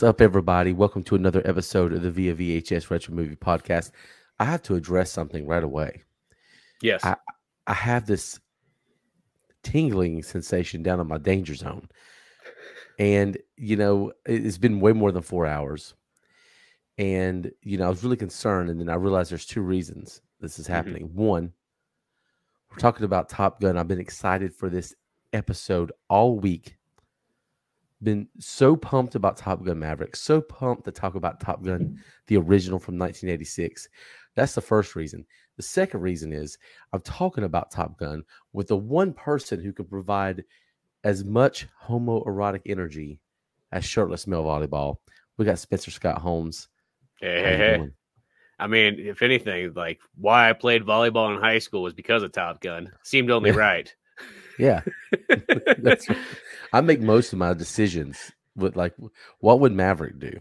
What's up, everybody? Welcome to another episode of the Via VHS Retro Movie Podcast. I have to address something right away. Yes. I, I have this tingling sensation down in my danger zone. And, you know, it- it's been way more than four hours. And, you know, I was really concerned. And then I realized there's two reasons this is Mhm. happening. One, we're talking about Top Gun. I've been excited for this episode all week. Been so pumped about Top Gun Maverick, so pumped to talk about Top Gun, the original from 1986. That's the first reason. The second reason is I'm talking about Top Gun with the one person who can provide as much homoerotic energy as shirtless male volleyball. We got Spencer Scott Holmes. hey, hey, hey. I mean, if anything, like why I played volleyball in high school was because of Top Gun. Seemed only right. Yeah, that's right. I make most of my decisions with like, what would Maverick do?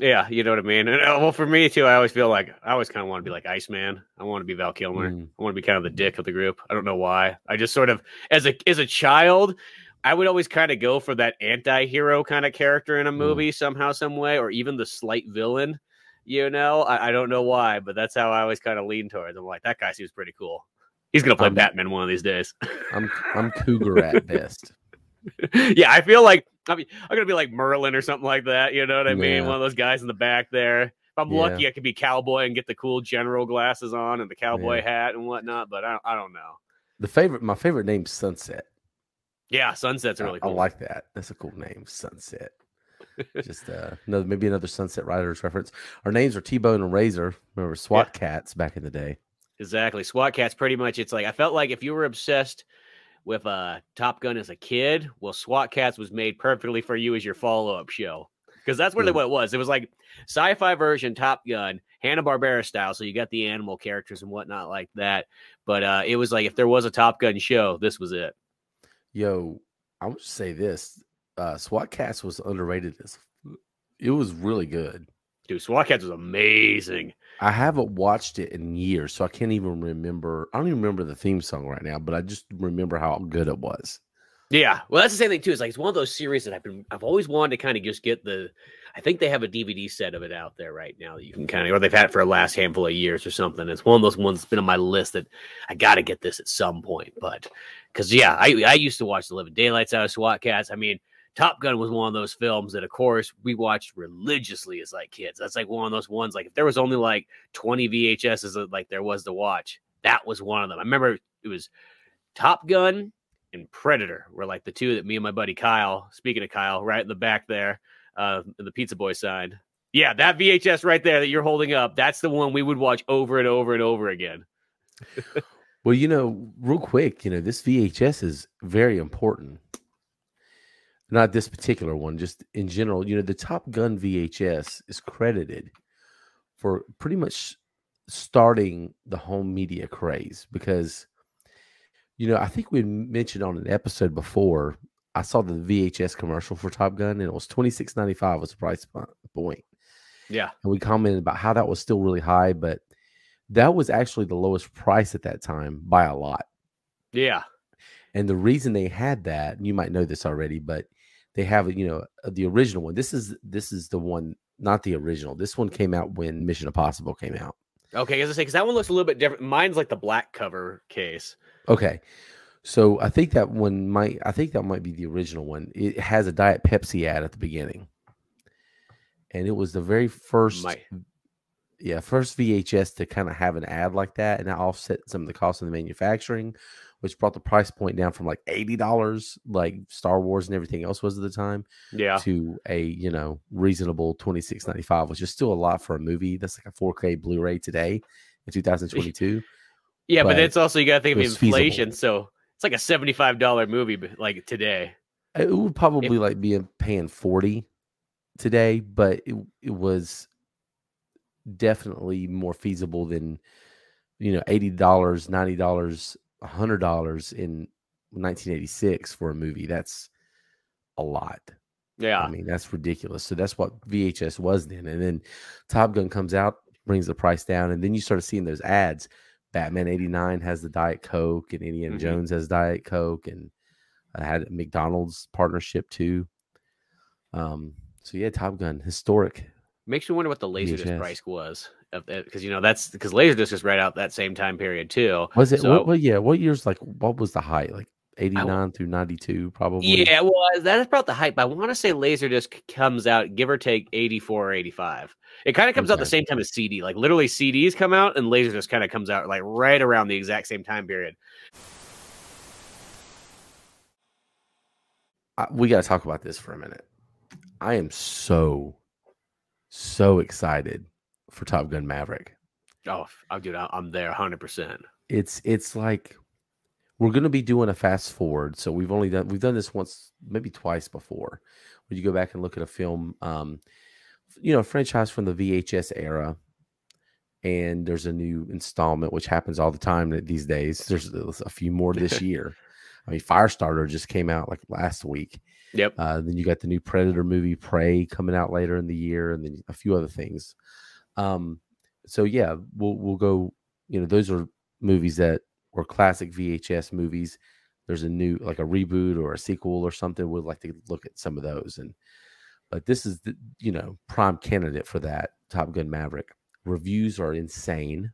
Yeah, you know what I mean. And uh, well, for me too, I always feel like I always kind of want to be like Iceman. I want to be Val Kilmer. Mm. I want to be kind of the dick of the group. I don't know why. I just sort of as a as a child, I would always kind of go for that anti-hero kind of character in a Mm. movie somehow, some way, or even the slight villain. You know, I, I don't know why, but that's how I always kind of lean towards. I'm like, that guy seems pretty cool. He's gonna play Um, Batman one of these days. I'm I'm cougar at best. yeah, I feel like I mean, I'm gonna be like Merlin or something like that. You know what I mean? One of those guys in the back there. If I'm Yeah. lucky, I could be cowboy and get the cool general glasses on and the cowboy Yeah. hat and whatnot. But I don't, I don't know. The favorite, my favorite name's Sunset. Yeah, Sunset's really I, cool. I like that. That's a cool name, Sunset. Just uh, another maybe another Sunset Riders reference. Our names are T Bone and Razor. Remember SWAT Kats back in the day. Exactly. SWAT Kats. Pretty much, it's like I felt like if you were obsessed with uh Top Gun as a kid, well, SWAT Cats was made perfectly for you as your follow up show. Because that's really Good. what it was. It was like sci-fi version Top Gun, Hanna Barbera style. So you got the animal characters and whatnot like that. But uh, it was like if there was a Top Gun show, this was it. Yo, I would say this: uh, SWAT Kats was underrated. As it was really good. Dude, SWAT Kats was amazing. I haven't watched it in years, so I can't even remember. I don't even remember the theme song right now, but I just remember how good it was. Yeah, well, that's the same thing too. It's like it's one of those series that I've been, I've always wanted to kind of just get the. I think they have a DVD set of it out there right now that you can kind of, or they've had it for the last handful of years or something. It's one of those ones that's been on my list that I got to get this at some point. But because yeah, I I used to watch the Living Daylights out of SWAT Kats. I mean, Top Gun was one of those films that, of course, we watched religiously as like kids. That's like one of those ones. Like if there was only like twenty VHSs like there was to watch, that was one of them. I remember it was Top Gun and Predator were like the two that me and my buddy Kyle, speaking of Kyle, right in the back there, uh, in the Pizza Boy sign. Yeah, that VHS right there that you're holding up, that's the one we would watch over and over and over again. Well, you know, real quick, you know, this VHS is very important. Not this particular one, just in general. You know, the Top Gun VHS is credited for pretty much starting the home media craze because, you know, I think we mentioned on an episode before. I saw the VHS commercial for Top Gun, and it was twenty six ninety five was the price point Yeah. and we commented about how that was still really high, but that was actually the lowest price at that time by a lot. Yeah. And the reason they had that, and you might know this already, but they have you know uh, the original one. This is this is the one, not the original. This one came out when Mission Impossible came out. Okay, as I say, because that one looks a little bit different. Mine's like the black cover case. Okay. So I think that one might I think that might be the original one. It has a Diet Pepsi ad at the beginning. And it was the very first Might. yeah, first VHS to kind of have an ad like that, and that offset some of the cost of the manufacturing, which brought the price point down from like eighty dollars, like Star Wars and everything else was at the time, Yeah. to a you know reasonable twenty six ninety five, which is still a lot for a movie. That's like a four K Blu ray today in two thousand twenty two. Yeah, but, but it's also you got to think of was feasible. inflation. So it's like a seventy-five dollar movie, but like today. Uh, it would probably like be a paying forty today, but it it was definitely more feasible than you know eighty dollars, ninety dollars, hundred dollars in 1986 for a movie. That's a lot. Yeah. I mean, that's ridiculous. So that's what VHS was then. And then Top Gun comes out, brings the price down, and then you start seeing those ads. Batman 89 has the Diet Coke, and Indiana Mhm. Jones has Diet Coke, and I had a McDonald's partnership too. Um, So yeah, Top Gun, historic. Makes me wonder what the Laserdisc VHS. price was because you know that's because Laserdisc is right out that same time period too. Was it? So- what, what? Yeah. What years? Like, what was the height? Like eighty nine through ninety two, probably. Yeah, well, that's about the hype. I want to say Laserdisc comes out, give or take, 84 or 85. It kind of comes out the same time as CD. Like literally, CDs come out, and Laserdisc kind of comes out like right around the exact same time period. I, we got to talk about this for a minute. I am so, so excited for Top Gun Maverick. Oh, dude, I'm there 100%. It's it's like we're going to be doing a fast forward. So we've only done we've done this once, maybe twice before. When you go back and look at a film, um, you know, a franchise from the VHS era, and there's a new installment, which happens all the time these days. There's a few more this year. I mean, Firestarter just came out like last week. Yep. Uh, then you got the new Predator movie, Prey, coming out later in the year, and then a few other things. Um, so yeah, we'll we'll go. You know, those are movies that were classic VHS movies. There's a new like a reboot or a sequel or something. We'd like to look at some of those, and but this is the you know prime candidate for that. Top Gun Maverick reviews are insane.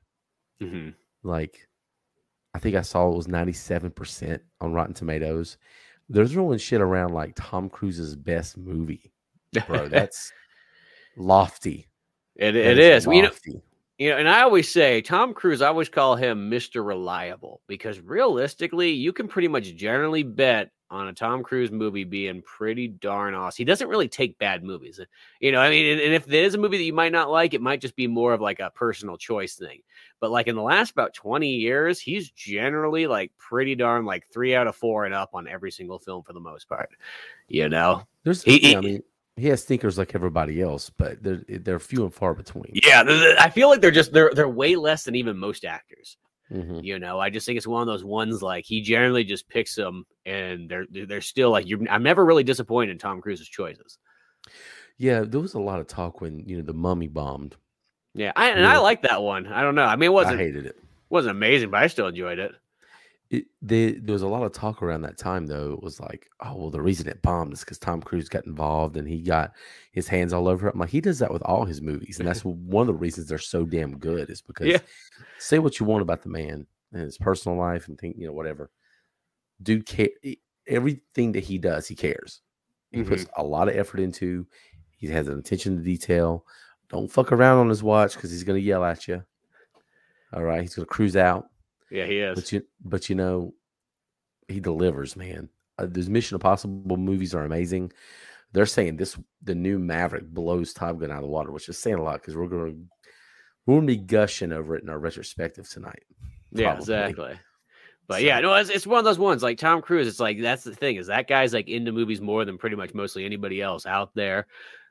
hmm Like, I think I saw it was 97% on Rotten Tomatoes. They're throwing shit around like Tom Cruise's best movie, bro. That's lofty. it, That it is. You know, lofty. You know, and I always say Tom Cruise, I always call him Mr. Reliable because realistically, you can pretty much generally bet on a Tom Cruise movie being pretty darn awesome. He doesn't really take bad movies. You know, I mean, and, and if there is a movie that you might not like, it might just be more of like a personal choice thing. But like in the last about 20 years, he's generally like pretty darn like three out of four and up on every single film for the most part. You know? There's, He- yeah, I mean, he has stinkers like everybody else, but they're they're few and far between. Yeah, I feel like they're just they're they're way less than even most actors. Mhm. You know, I just think it's one of those ones like he generally just picks them, and they're they're still like you're. I'm never really disappointed in Tom Cruise's choices. Yeah, there was a lot of talk when you know the Mummy bombed. Yeah, I, and I like that one. I don't know. I mean, it wasn't hated it. wasn't amazing, but I still enjoyed it. it they, there was a lot of talk around that time though. It was like, oh well, the reason it bombed is because Tom Cruise got involved and he got his hands all over it. I'm like, he does that with all his movies, and that's one of the reasons they're so damn good. Is because Yeah. say what you want about the man and his personal life and think you know whatever, dude. Care everything that he does, he cares. He puts a lot of effort into. He has an attention to detail. Don't fuck around on his watch because he's gonna yell at you. All right, he's gonna cruise out. Yeah, he is. But you, but you know, he delivers, man. Uh, those Mission Impossible movies are amazing. They're saying this, the new Maverick blows Top Gun out of the water, which is saying a lot because we're gonna we're gonna be gushing over it in our retrospective tonight. Yeah, exactly. But So- yeah, no, it's, it's one of those ones like Tom Cruise. It's like that's the thing is that guy's like into movies more than pretty much mostly anybody else out there.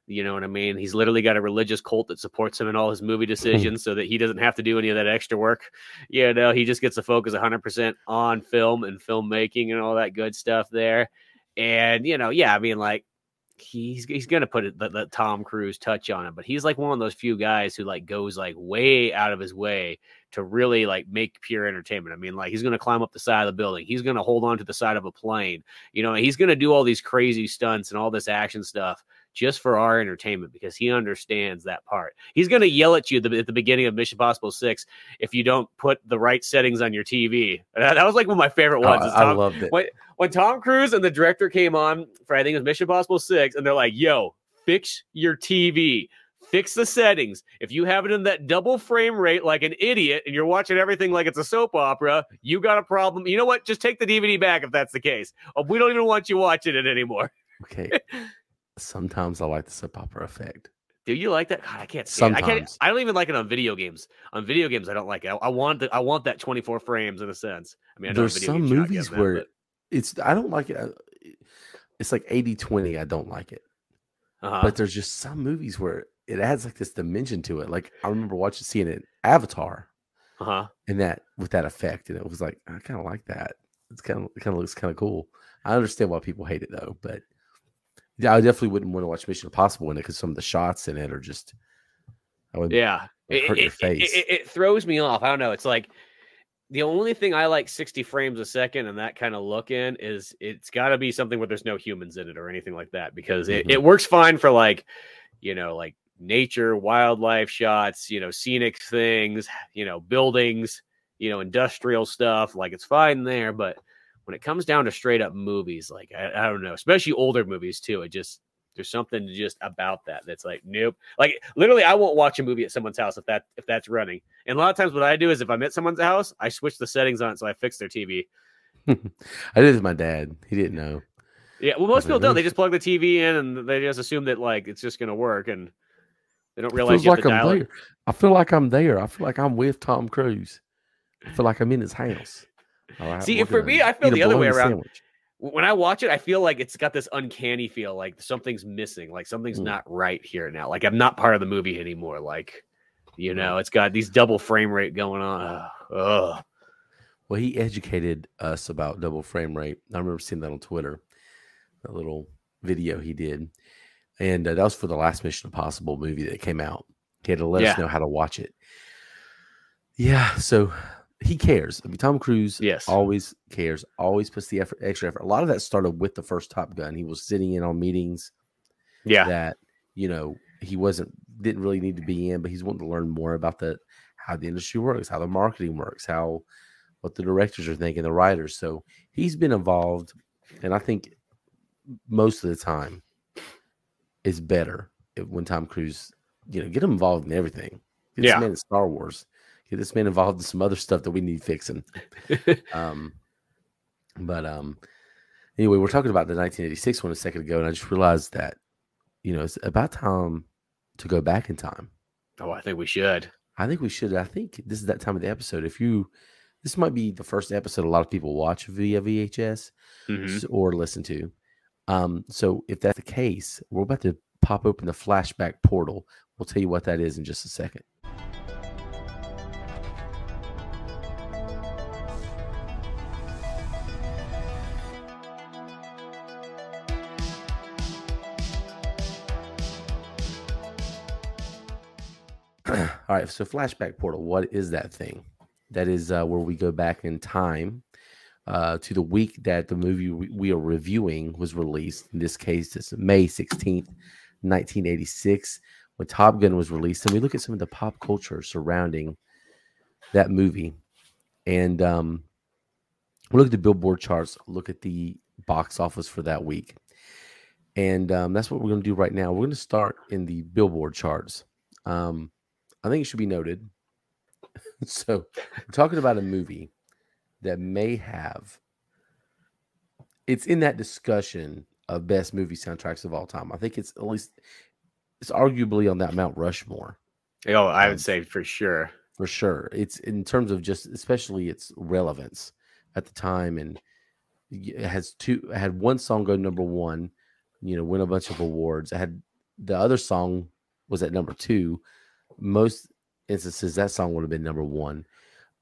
You know what I mean? He's literally got a religious cult that supports him in all his movie decisions, so that he doesn't have to do any of that extra work. You know, he just gets to focus 100 percent on film and filmmaking and all that good stuff there. And you know, yeah, I mean, like he's he's gonna put it, the, the Tom Cruise touch on it, but he's like one of those few guys who like goes like way out of his way to really like make pure entertainment. I mean, like he's to climb up the side of the building. He's to hold on to the side of a plane. You know, he's to do all these crazy stunts and all this action stuff just for our entertainment because he understands that part. He's going to yell at you the, at the beginning of Mission Possible 6 if you don't put the right settings on your TV. That, that was like one of my favorite Oh, ones. is I, I loved it. when, when Tom Cruise and the director came on for I think it was Mission Possible 6 and they're like, "Yo, fix your TV. Fix the settings. If you have it in that double frame rate like an idiot and you're watching everything like it's a soap opera, you got a problem. You know what? Just take the DVD back if that's the case. Oh, we don't even want you watching it anymore." Okay. Sometimes I like the soap opera effect. Do you like that? God, I can't. It. I can't. Sometimes. I don't even like it on video games. On video games, I don't like it. I, I want the, I want that 24 frames in a sense. I mean, I There's some games, you're not movies getting that, where it's I don't like it. uh, It's like 80-20. I don't like it. uh-huh. But there's just some movies where it adds like this dimension to it. Like I remember watching seeing it Avatar uh-huh. and that with that effect, and it was like I kind of like that. It's kind of it kind of looks kind of cool. I understand why people hate it though, but yeah, I definitely wouldn't want to watch Mission Impossible in it because some of the shots in it are just. I would, Yeah, it, hurt your it- it- face. It, it throws me off. I don't know. It's like the only thing I like 60 frames a second and that kind of look in is it's got to be something where there's no humans in it or anything like that because it, Mhm. it works fine for like, you know, like nature, wildlife shots, you know, scenic things, you know, buildings, you know, industrial stuff. Like it's fine there. But when it comes down to straight up movies, like I, I don't know, especially older movies too, it just, there's something just about that that's like nope. Like literally, I won't watch a movie at someone's house if that if that's running. And a lot of times, what I do is if I'm at someone's house, I switch the settings on so I fix their TV. I did it with my dad. He didn't know. Yeah, well, most people don't. They just plug the TV in and they just assume that like it's just going to work, and they don't realize feels you have like to I'm there. it. I feel like I'm there. I feel like I'm with Tom Cruise. I feel like I'm in his house. Right, See, for me, I feel the other way around. sandwich. When I watch it, I feel like it's got this uncanny feel, like something's missing, like something's Mm. not right here now. Like I'm not part of the movie anymore. Like, you know, it's got these double frame rate going on. Ugh. Well, he educated us about double frame rate. I remember seeing that on Twitter, that little video he did. And uh, that was for the last Mission Impossible movie that came out. He had to let us know how to watch it. Yeah, so he cares. I mean, Tom Cruise Yes. always cares, always puts the effort, extra effort. A lot of that started with the first Top Gun. He was sitting in on meetings Yeah. that you know he wasn't didn't really need to be in, but he's wanting to learn more about the how the industry works, how the marketing works, how what the directors are thinking, the writers. So he's been involved, and I think most of the time it's better if, when Tom Cruise, you know, get him involved in everything. Get Yeah. man in Star Wars. Get this man involved in some other stuff that we need fixing. Um, but um, anyway, we're talking about the 1986 one a second ago, and I just realized that you know it's about time to go back in time. oh, I think we should. I think we should. I think this is that time of the episode. If you, this might be the first episode a lot of people watch via VHS Mhm. or listen to. Um, so if that's the case, we're about to pop open the flashback portal. We'll tell you what that is in just a second. Right, so flashback portal. What is that thing? That is uh, where we go back in time uh, to the week that the movie we, are reviewing was released. In this case, it's May sixteenth, nineteen eighty six, when Top Gun was released, and we look at some of the pop culture surrounding that movie, and um, we look at the Billboard charts, look at the box office for that week, and um, that's what we're going to do right now. We're going to start in the Billboard charts. Um, I think it should be noted. so talking about a movie that may have it's in that discussion of best movie soundtracks of all time. I think it's at least it's arguably on that Mount Rushmore Oh, I Um, would say for sure. for sure. It's in terms of just especially its relevance at the time and it has two it had one song go number 1, you know, win a bunch of awards. It had the other song was at number 2. Most instances that song would have been number 1.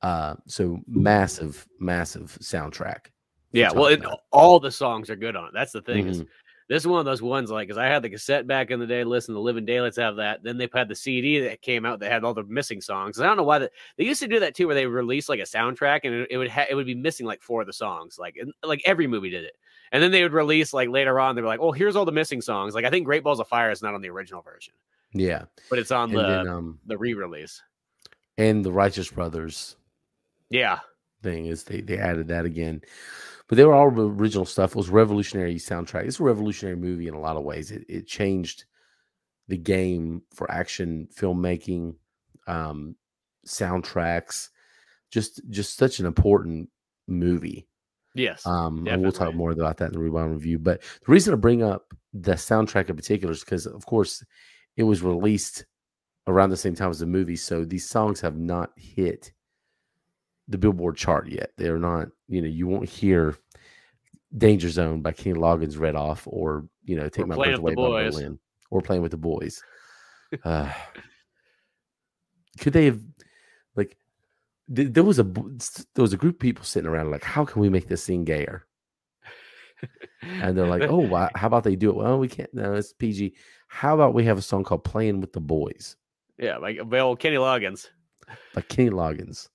Uh so massive massive soundtrack. Yeah, well, it, all the songs are good on it. That's the thing. Is Mhm. this is one of those ones like because I had the cassette back in the day. Listen, the Living Daylights have that. Then they had the CD that came out that had all the missing songs. I don't know why that they used to do that too, where they released like a soundtrack and it, it would ha- it would be missing like four of the songs. Like and, like every movie did it. And then they would release like later on. They were like, "Oh, here's all the missing songs." Like I think Great Balls of Fire is not on the original version, Yeah. but it's on And the then um the re-release. and the Righteous Brothers Yeah, thing is they they added that again. But they were all the original stuff. It was revolutionary soundtrack. It's a revolutionary movie in a lot of ways. It it changed the game for action filmmaking, um, soundtracks. Just just such an important movie. yes, Um, and we'll talk more about that in the rewind review. But the reason I bring up the soundtrack in particular is because, of course, it was released around the same time as the movie. So these songs have not hit the Billboard chart yet. They're not, you know, you won't hear Danger Zone by Kenny Loggins read off or, you know, Take Or My Breath Away by Berlin or Playing with the Boys. Uh, could they have, like, th- there was a there was a group of people sitting around like, how can we make this scene gayer? and they're like, "Oh, why, how about they do it? Well, we can't. No, it's PG. How about we have a song called "Playing with the Boys" yeah, like well, Kenny Loggins. by Kenny Loggins?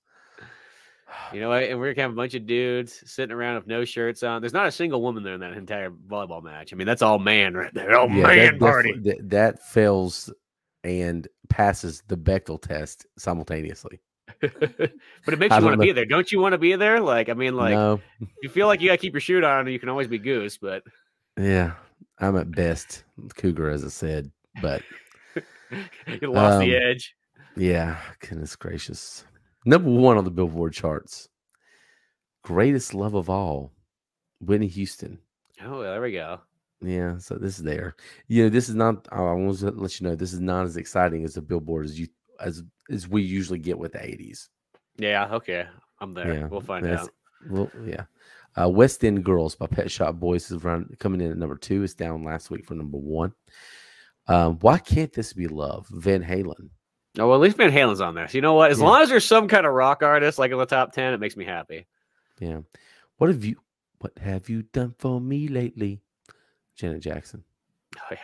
You know, and we're gonna have a bunch of dudes sitting around with no shirts on. There's not a single woman there in that entire volleyball match. I mean, that's all man right there. Oh Yeah, man that, party. that, that fails and passes the Bechdel test simultaneously. but it makes I you want to be there. Don't you want to be there? Like, I mean, like no, you feel like you gotta keep your shoot on, you can always be goose, but yeah, I'm at best cougar, as I said, but you lost the Um, edge. yeah, goodness gracious, number one on the Billboard charts, greatest love of all, Whitney Houston. Oh, there we go. Yeah, so this is there. You know, this is not. I want to let you know this is not as exciting as the Billboard as you as as we usually get with the '80s. Yeah, okay. I'm there. Yeah, we'll find out. Well, yeah. Uh, West End Girls by Pet Shop Boys is run, coming in at number two. It's down last week for number one. Um, why can't this be love? Van Halen. Oh, well, at least Van Halen's on there. So you know what? As Yeah. long as there's some kind of rock artist like in the top ten, it makes me happy. Yeah. What have you What have you done for me lately? Janet Jackson. Oh yeah.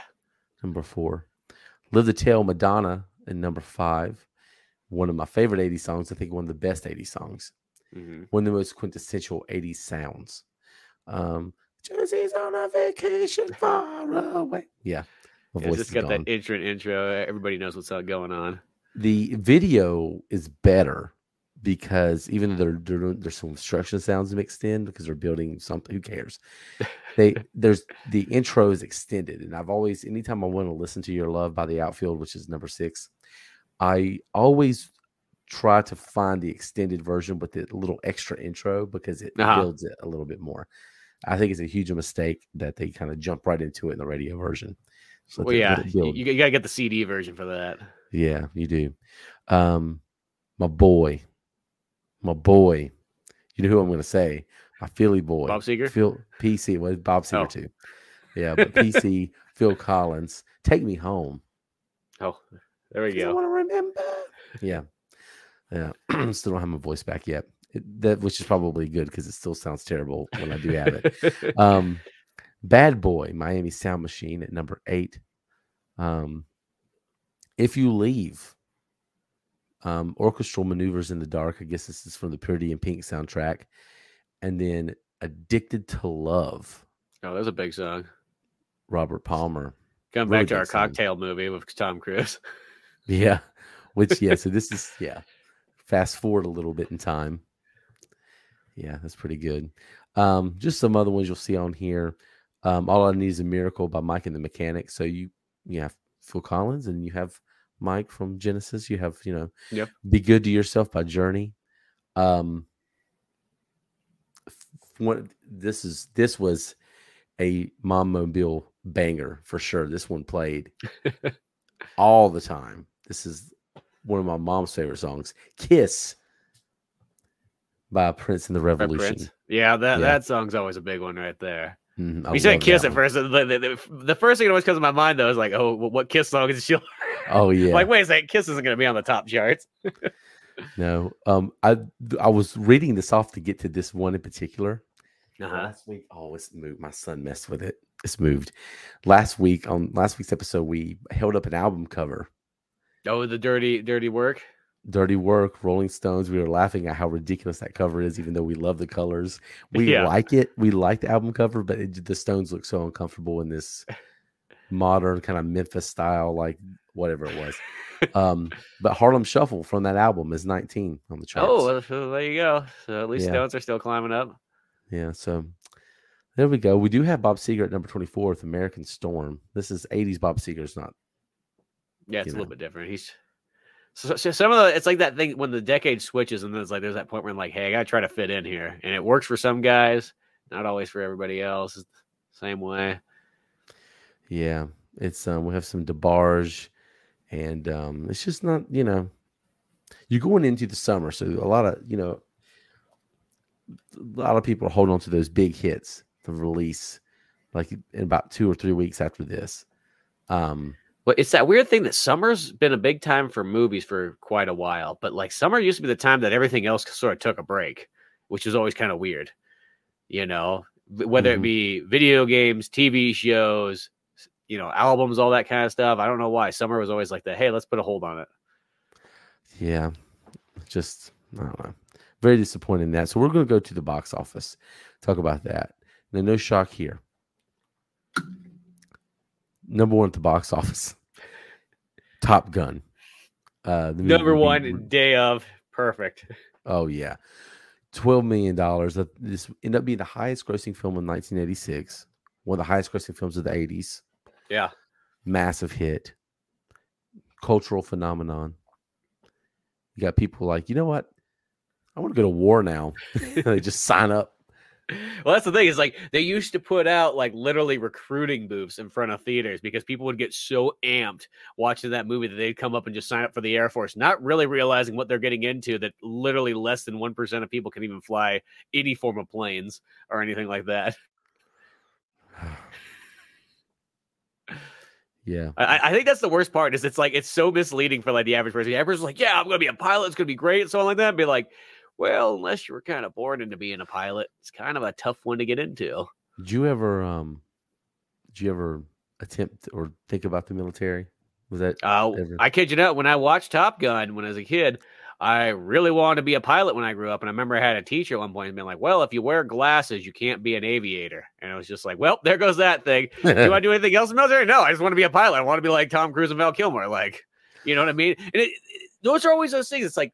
Number four. Live to Tell Madonna and number five. One of my favorite 80s songs. I think one of the best 80s songs. Hmm one of the most quintessential 80s sounds. Um, Josie's on a vacation far away. Yeah. My It's voice just got gone. that intro intro. Everybody knows what's going on. The video is better because even though they're doing- there's some construction sounds mixed in because they're building something, who cares? They there's the intro is extended, and I've always anytime I want to listen to Your Love by the Outfield, which is number six, I always try to find the extended version with the little extra intro because it Uh-huh. builds it a little bit more. I think it's a huge mistake that they kind of jump right into it in the radio version. So Well, yeah, you, you gotta get the CD version for that. Yeah, you do. Um, my boy, my boy. You know who I'm going to say? My Philly boy, Bob Seger? Phil PC. Well, Bob Seger Oh. too. Yeah, but PC, Phil Collins. Take me home. Oh, there we go. I want to remember. Yeah, yeah. still don't have my voice back yet. It, that which is probably good because it still sounds terrible when I do have it. Um, Bad Boy, Miami Sound Machine at number eight. Um, if you leave, um, orchestral maneuvers in the dark. I guess this is from the Pretty in Pink soundtrack, and then Addicted to Love, oh, that's a big song. Robert Palmer. Really back to our song. cocktail movie with Tom Cruise. Yeah, which yeah. So this is yeah. Fast forward a little bit in time. Yeah, that's pretty good. Um, just some other ones you'll see on here. Um, All I Need is a Miracle by Mike and the Mechanics. So you you have Phil Collins and you have Mike from Genesis. You have you know, Yep. Be Good to Yourself by Journey. Um, one this is this was a mom mobile banger for sure. This one played all the time. This is one of my mom's favorite songs. Kiss by Prince and the Revolution. Yeah, that Yeah. that song's always a big one right there. I you said Kiss at one. first. The, the, the, first thing that always comes to my mind though is like, oh, wh- what Kiss song is she? Oh yeah. Like, wait a second, Kiss isn't going to be on the top charts. no. Um I I was reading this off to get to this one in particular. Uh-huh. Last week, oh, it's moved. My son messed with it. It's moved. Last week on last week's episode, we held up an album cover. Oh, the dirty, dirty work. Dirty Work, Rolling Stones. We were laughing at how ridiculous that cover is, even though we love the colors. We Yeah. like it. We like the album cover, but it, the Stones look so uncomfortable in this modern kind of Memphis style, like whatever it was. um, but Harlem Shuffle from that album is 19 on the charts. Oh, well, there you go. So at least Yeah. Stones are still climbing up. yeah. So there we go. We do have Bob Seger at number 24 with American Storm. This is 80s Bob Seger's not. Yeah, it's a little bit different. He's so, so some of the it's like that thing when the decade switches and then it's like there's that point where I'm like, hey, I gotta try to fit in here, and it works for some guys, not always for everybody else. Same way. Yeah. It's um we have some DeBarge and um it's just not, you know, you're going into the summer, so a lot of, you know, a lot of people are holding on to those big hits, the release, like in about two or three weeks after this. Um But it's that weird thing that summer's been a big time for movies for quite a while. But like summer used to be the time that everything else sort of took a break, which was always kind of weird. You know, whether Mhm. it be video games, TV shows, you know, albums, all that kind of stuff. I don't know why summer was always like that. Hey, let's put a hold on it. Yeah, just I don't know. very disappointed in that. So we're going to go to the box office, talk about that. Now, no shock here. Number one at the box office, Top Gun. Uh, the Number one day of perfect. Oh yeah, twelve million dollars. This ended up being the highest grossing film in 1986. One of the highest grossing films of the 80s. Yeah, massive hit, cultural phenomenon. You got people like, you know what? I want to go to war now. they just sign up. Well, that's the thing is like they used to put out like literally recruiting booths in front of theaters because people would get so amped watching that movie that they'd come up and just sign up for the Air Force, not really realizing what they're getting into. That literally less than one percent of people can even fly any form of planes or anything like that. Yeah, I, I, think that's the worst part. Is it's like it's so misleading for like the average person. The average is like, yeah, I'm gonna be a pilot. It's gonna be great, so on like that. And be like, well, unless you were kind of born into being a pilot, it's kind of a tough one to get into. Did you ever, um, did you ever attempt or think about the military? Was that? Uh, ever... I kid you not. When I watched Top Gun when I was a kid, I really wanted to be a pilot when I grew up. And I remember I had a teacher at one point being like, well, if you wear glasses, you can't be an aviator. And I was just like, well, there goes that thing. do I do anything else in the military? No, I just want to be a pilot. I want to be like Tom Cruise and Val Kilmer. Like, you know what I mean? And it, it, those are always those things. It's like,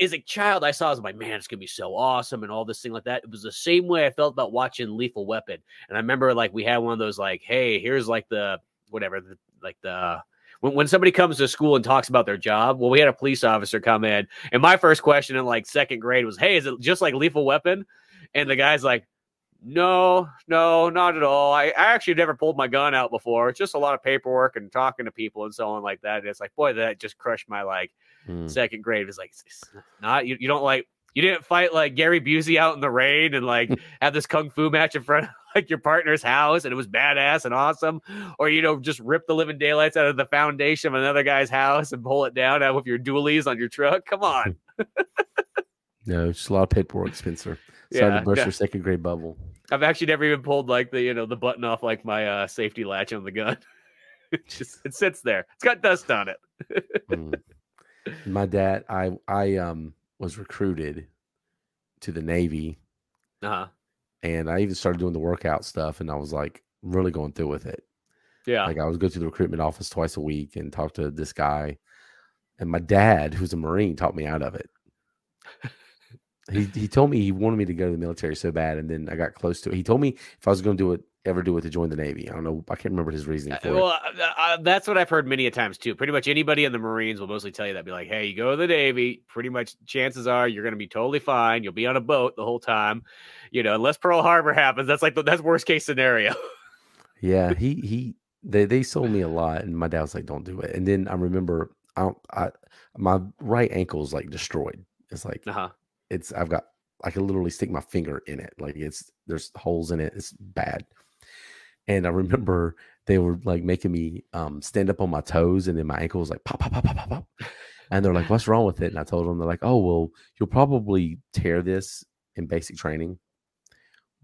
as a child, I saw, I was like, man, it's gonna be so awesome and all this thing like that. It was the same way I felt about watching Lethal Weapon. And I remember like we had one of those like, hey, here's like the whatever, the, like the when, when somebody comes to school and talks about their job, well, we had a police officer come in, and my first question in like second grade was, "Hey, is it just like Lethal Weapon?" And the guy's like, "No, no, not at all. I, I actually never pulled my gun out before. It's just a lot of paperwork and talking to people and so on like that." And it's like, boy, that just crushed my like mm. second grade. It's like, it's not you, you don't like you didn't fight like Gary Busey out in the rain and like have this kung fu match in front of like your partner's house and it was badass and awesome, or you know, just rip the living daylights out of the foundation of another guy's house and pull it down out with your dualies on your truck. Come on. no, just a lot of paperwork, Spencer. Sorry yeah, to burst your second grade bubble. I've actually never even pulled like the you know the button off like my uh, safety latch on the gun. it just it sits there. It's got dust on it. mm. My dad, I I um was recruited to the Navy. Uh-huh. And I even started doing the workout stuff and I was like really going through with it. Yeah. Like I would go to the recruitment office twice a week and talk to this guy. And my dad, who's a Marine, taught me out of it. he he told me he wanted me to go to the military so bad, and then I got close to it. He told me if I was going to do it, ever do it to join the Navy. I don't know. I can't remember his reasoning uh, for well, it. Well, uh, uh, that's what I've heard many a times too. Pretty much anybody in the Marines will mostly tell you that. Be like, hey, you go to the Navy. Pretty much chances are you're going to be totally fine. You'll be on a boat the whole time. You know, unless Pearl Harbor happens. That's like the, that's worst case scenario. yeah, he he they they sold me a lot, and my dad was like, "Don't do it." And then I remember, I, I my right ankle is like destroyed. It's like uh-huh. It's I've got I can literally stick my finger in it. Like it's there's holes in it. It's bad. And I remember they were like making me um, stand up on my toes, and then my ankle was like pop, pop, pop, pop, pop, pop. And they're like, "What's wrong with it?" And I told them, "They're like, oh well, you'll probably tear this in basic training,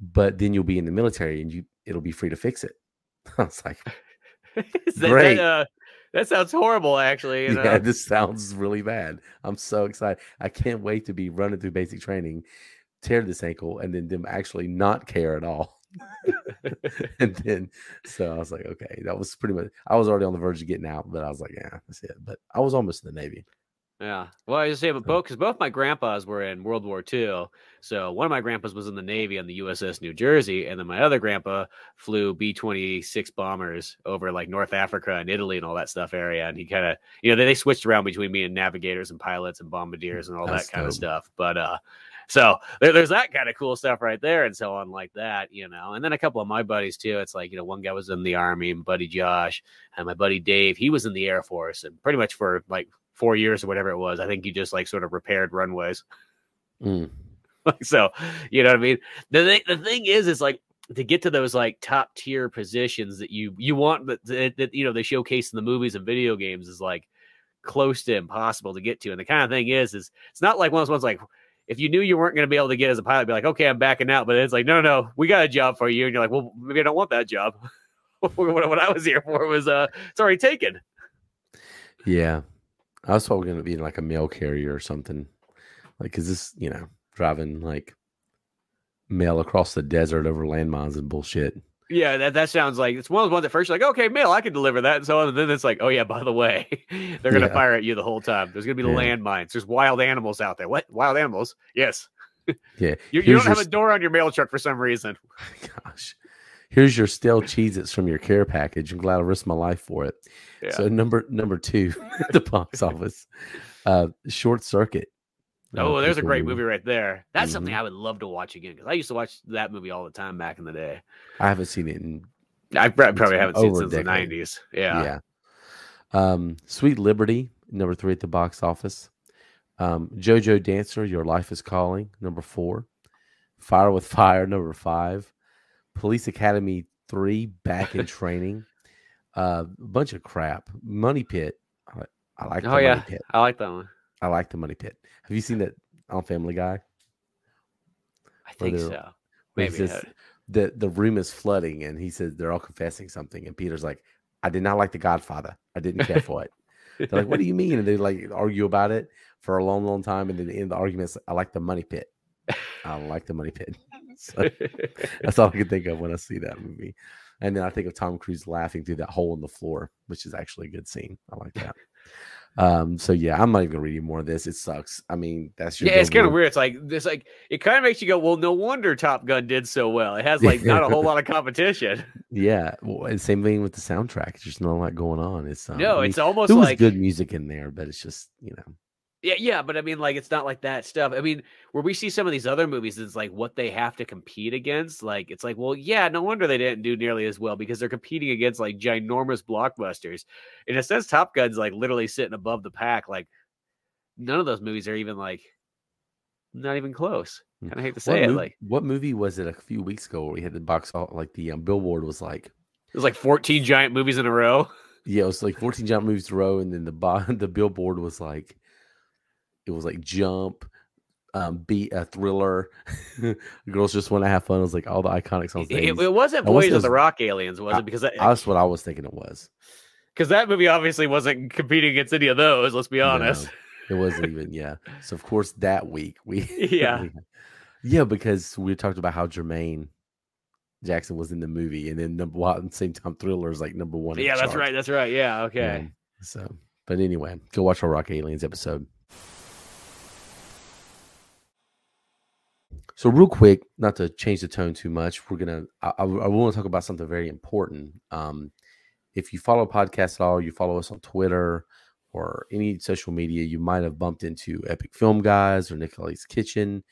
but then you'll be in the military, and you it'll be free to fix it." I was like, that, "Great." That, uh, that sounds horrible, actually. You know? Yeah, this sounds really bad. I'm so excited. I can't wait to be running through basic training, tear this ankle, and then them actually not care at all. and then so I was like, okay, that was pretty much. I was already on the verge of getting out, but I was like, yeah, that's it. But I was almost in the Navy. Yeah. Well, I just say, but both because both my grandpas were in World War II. So one of my grandpas was in the Navy on the USS New Jersey, and then my other grandpa flew B twenty six bombers over like North Africa and Italy and all that stuff area. And he kind of, you know, they, they switched around between being navigators and pilots and bombardiers and all That's that kind dope. of stuff. But uh, so there, there's that kind of cool stuff right there and so on like that, you know. And then a couple of my buddies too. It's like, you know, one guy was in the army, my buddy Josh, and my buddy Dave, he was in the Air Force and pretty much for like four years or whatever it was. I think he just like sort of repaired runways. Mm. so, you know what I mean? The thing, the thing is, is like to get to those like top tier positions that you you want that, that, that you know they showcase in the movies and video games is like close to impossible to get to. And the kind of thing is, is it's not like one of those ones like if you knew you weren't going to be able to get as a pilot, be like, okay, I'm backing out. But it's like, no, no, no, we got a job for you. And you're like, well, maybe I don't want that job. what, I was here for was, uh, it's already taken. Yeah. I was probably going to be like a mail carrier or something. Like, is this you know driving like mail across the desert over landmines and bullshit? Yeah, that, that sounds like it's one of those ones at first like, okay, mail, I can deliver that. And so on. And then it's like, oh yeah, by the way, they're gonna Yeah. fire at you the whole time. There's gonna be Yeah. landmines. There's wild animals out there. What? Wild animals? Yes. Yeah. You, you don't have a door on your mail truck for some reason. Gosh. Here's your stale Cheez-Its from your care package. I'm glad I risked my life for it. Yeah. So number number two at the box office, uh, Short Circuit. oh, there's a great movie right there. That's something Mhm. I would love to watch again because I used to watch that movie all the time back in the day. I haven't seen it in I probably haven't seen it since the 90s. Yeah. yeah. Um, Sweet Liberty, number three at the box office. Um, Jojo Dancer, Your Life is Calling, number four. Fire with Fire, number five. Police Academy three, Back in Training. Uh, a bunch of crap. Money Pit. I, I like. Oh, the yeah. Money Pit. I like that one. I like the Money Pit. Have you seen that on Family Guy? I think so. Maybe. says the the room is flooding, and he says they're all confessing something, and Peter's like, "I did not like The Godfather. I didn't care for it." They're like, "What do you mean?" And they like argue about it for a long, long time, and then in the arguments, I like the Money Pit. I like the Money Pit. So that's all I can think of when I see that movie. And then I think of Tom Cruise laughing through that hole in the floor, which is actually a good scene. I like that. Um, so yeah, I'm not even gonna read any more of this. It sucks. I mean, that's your yeah, it's kind of weird. It's like this, like it kind of makes you go, well, no wonder Top Gun did so well. It has like not a whole lot of competition. Yeah, well, and same thing with the soundtrack. There's not a lot going on. It's um, no, I mean, it's almost there was like good music in there, but it's just you know, yeah, yeah. But I mean, like it's not like that stuff. I mean, where we see some of these other movies, it's like what they have to compete against. Like it's like, well, yeah, no wonder they didn't do nearly as well because they're competing against like ginormous blockbusters. In a sense, Top Gun's like literally sitting above the pack. Like none of those movies are even like not even close. Hmm. Kind of hate to what, say it. mov- Like what movie was it a few weeks ago where we had the box like the um, billboard was like it was like 14 giant movies in a row. yeah, it was like 14 giant movies in a row, and then the bo- the billboard was like it was like jump. Um, beat a thriller. Girls just want to have fun. It was like all the iconic songs. It, it, wasn't Voyage of the Rock Aliens, was it? Because that, That's what I was thinking it was. because that movie obviously wasn't competing against any of those. Let's be honest. No, it wasn't even. Yeah. So of course that week we. Yeah. yeah, because we talked about how Jermaine Jackson was in the movie, and then number one at the same time, Thriller is like number one. Yeah, that's right. That's right. Yeah. Okay. Um, so, but anyway, go watch our Rock Aliens episode. So, real quick, not to change the tone too much, we're gonna. I, I, want to talk about something very important. Um, if you follow podcasts at all, you follow us on Twitter or any social media, you might have bumped into Epic Film Guys or Nicole's Kitchen,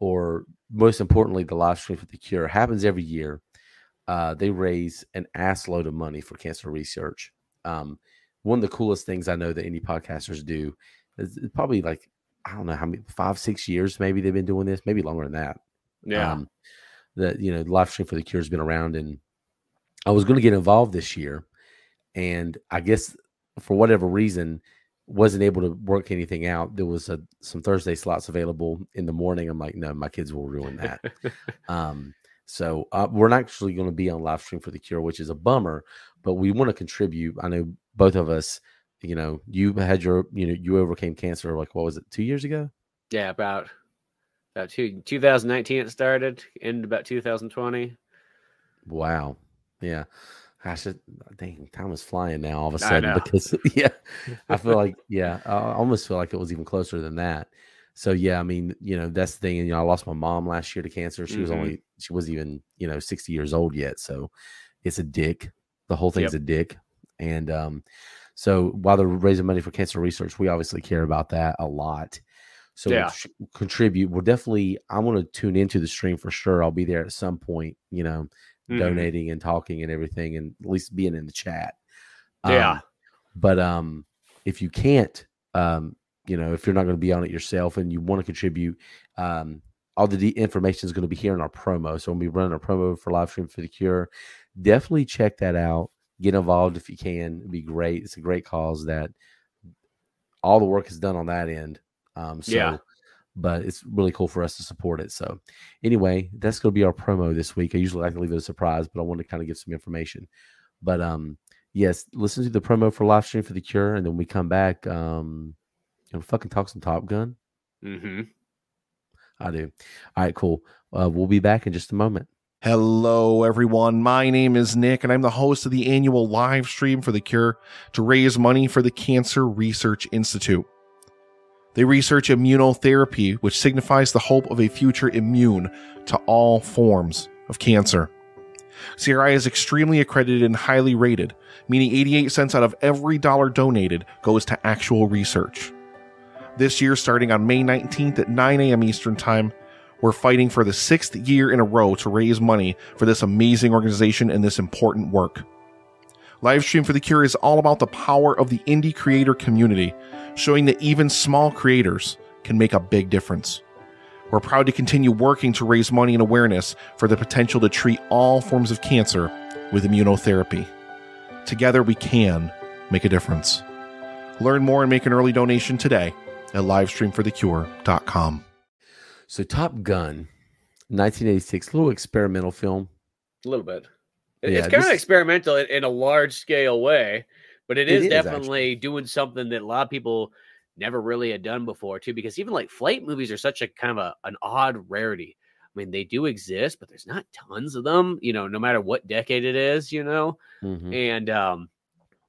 or most importantly, the live stream for the Cure happens every year. Uh, they raise an ass load of money for cancer research. Um, one of the coolest things I know that any podcasters do is probably like I don't know how many five six years maybe they've been doing this maybe longer than that. Yeah. Um, that you know, live stream for the cure has been around, and I was going to get involved this year, and I guess for whatever reason wasn't able to work anything out. There was a, some Thursday slots available in the morning. I'm like, no, my kids will ruin that. um, so uh, we're not actually going to be on live stream for the cure, which is a bummer. But we want to contribute. I know both of us. You know, you had your, you know, you overcame cancer. Like, what was it, two years ago? yeah. About about two, 2019 it started. Ended about 2020. Wow. Yeah. Gosh, it, dang, time is flying now all of a sudden because, yeah, I feel like, yeah, I I almost feel like it was even closer than that. So, yeah, I mean, you know, that's the thing. And, you know, I lost my mom last year to cancer. She was Mhm. only, she wasn't even, you know, 60 years old yet. So it's a dick. The whole thing's a dick. And, um, so while they're raising money for cancer research, we obviously care about that a lot. So Yeah. sh- contribute. We're definitely. I want to tune into the stream for sure. I'll be there at some point. You know, Mhm. donating and talking and everything, and at least being in the chat. Yeah. Um, but um, if you can't, um, you know, if you're not going to be on it yourself and you want to contribute, um, all the de- information is going to be here in our promo. So when we run a promo for live stream for the cure, definitely check that out. Get involved if you can. It'd be great. It's a great cause that all the work is done on that end. Um, so, Yeah. but it's really cool for us to support it. So, anyway, that's going to be our promo this week. I usually like to leave it a surprise, but I want to kind of give some information. But um, yes, listen to the promo for live stream for the cure, and then we come back um, and fucking talk some Top Gun. Mm-hmm. I do. All right, cool. Uh, we'll be back in just a moment. Hello, everyone. My name is Nick, and I'm the host of the annual live stream for The Cure to raise money for the Cancer Research Institute. They research immunotherapy, which signifies the hope of a future immune to all forms of cancer. CRI is extremely accredited and highly rated, meaning 88 cents out of every dollar donated goes to actual research. This year, starting on May 19th at 9 a.m. Eastern Time, we're fighting for the sixth year in a row to raise money for this amazing organization and this important work. Livestream for the Cure is all about the power of the indie creator community, showing that even small creators can make a big difference. We're proud to continue working to raise money and awareness for the potential to treat all forms of cancer with immunotherapy. Together, we can make a difference. Learn more and make an early donation today at livestreamforthecure.com. So, Top Gun, 1986, little experimental film. A little bit. It- Yeah, it's kind this- of experimental in, in a large scale way, but it It is, definitely doing something that a lot of people never really had done before too. Because even like flight movies are such a kind of a, an odd rarity. I mean, they do exist, but there's not tons of them. You know, no matter what decade it is. You know, Mhm. and um,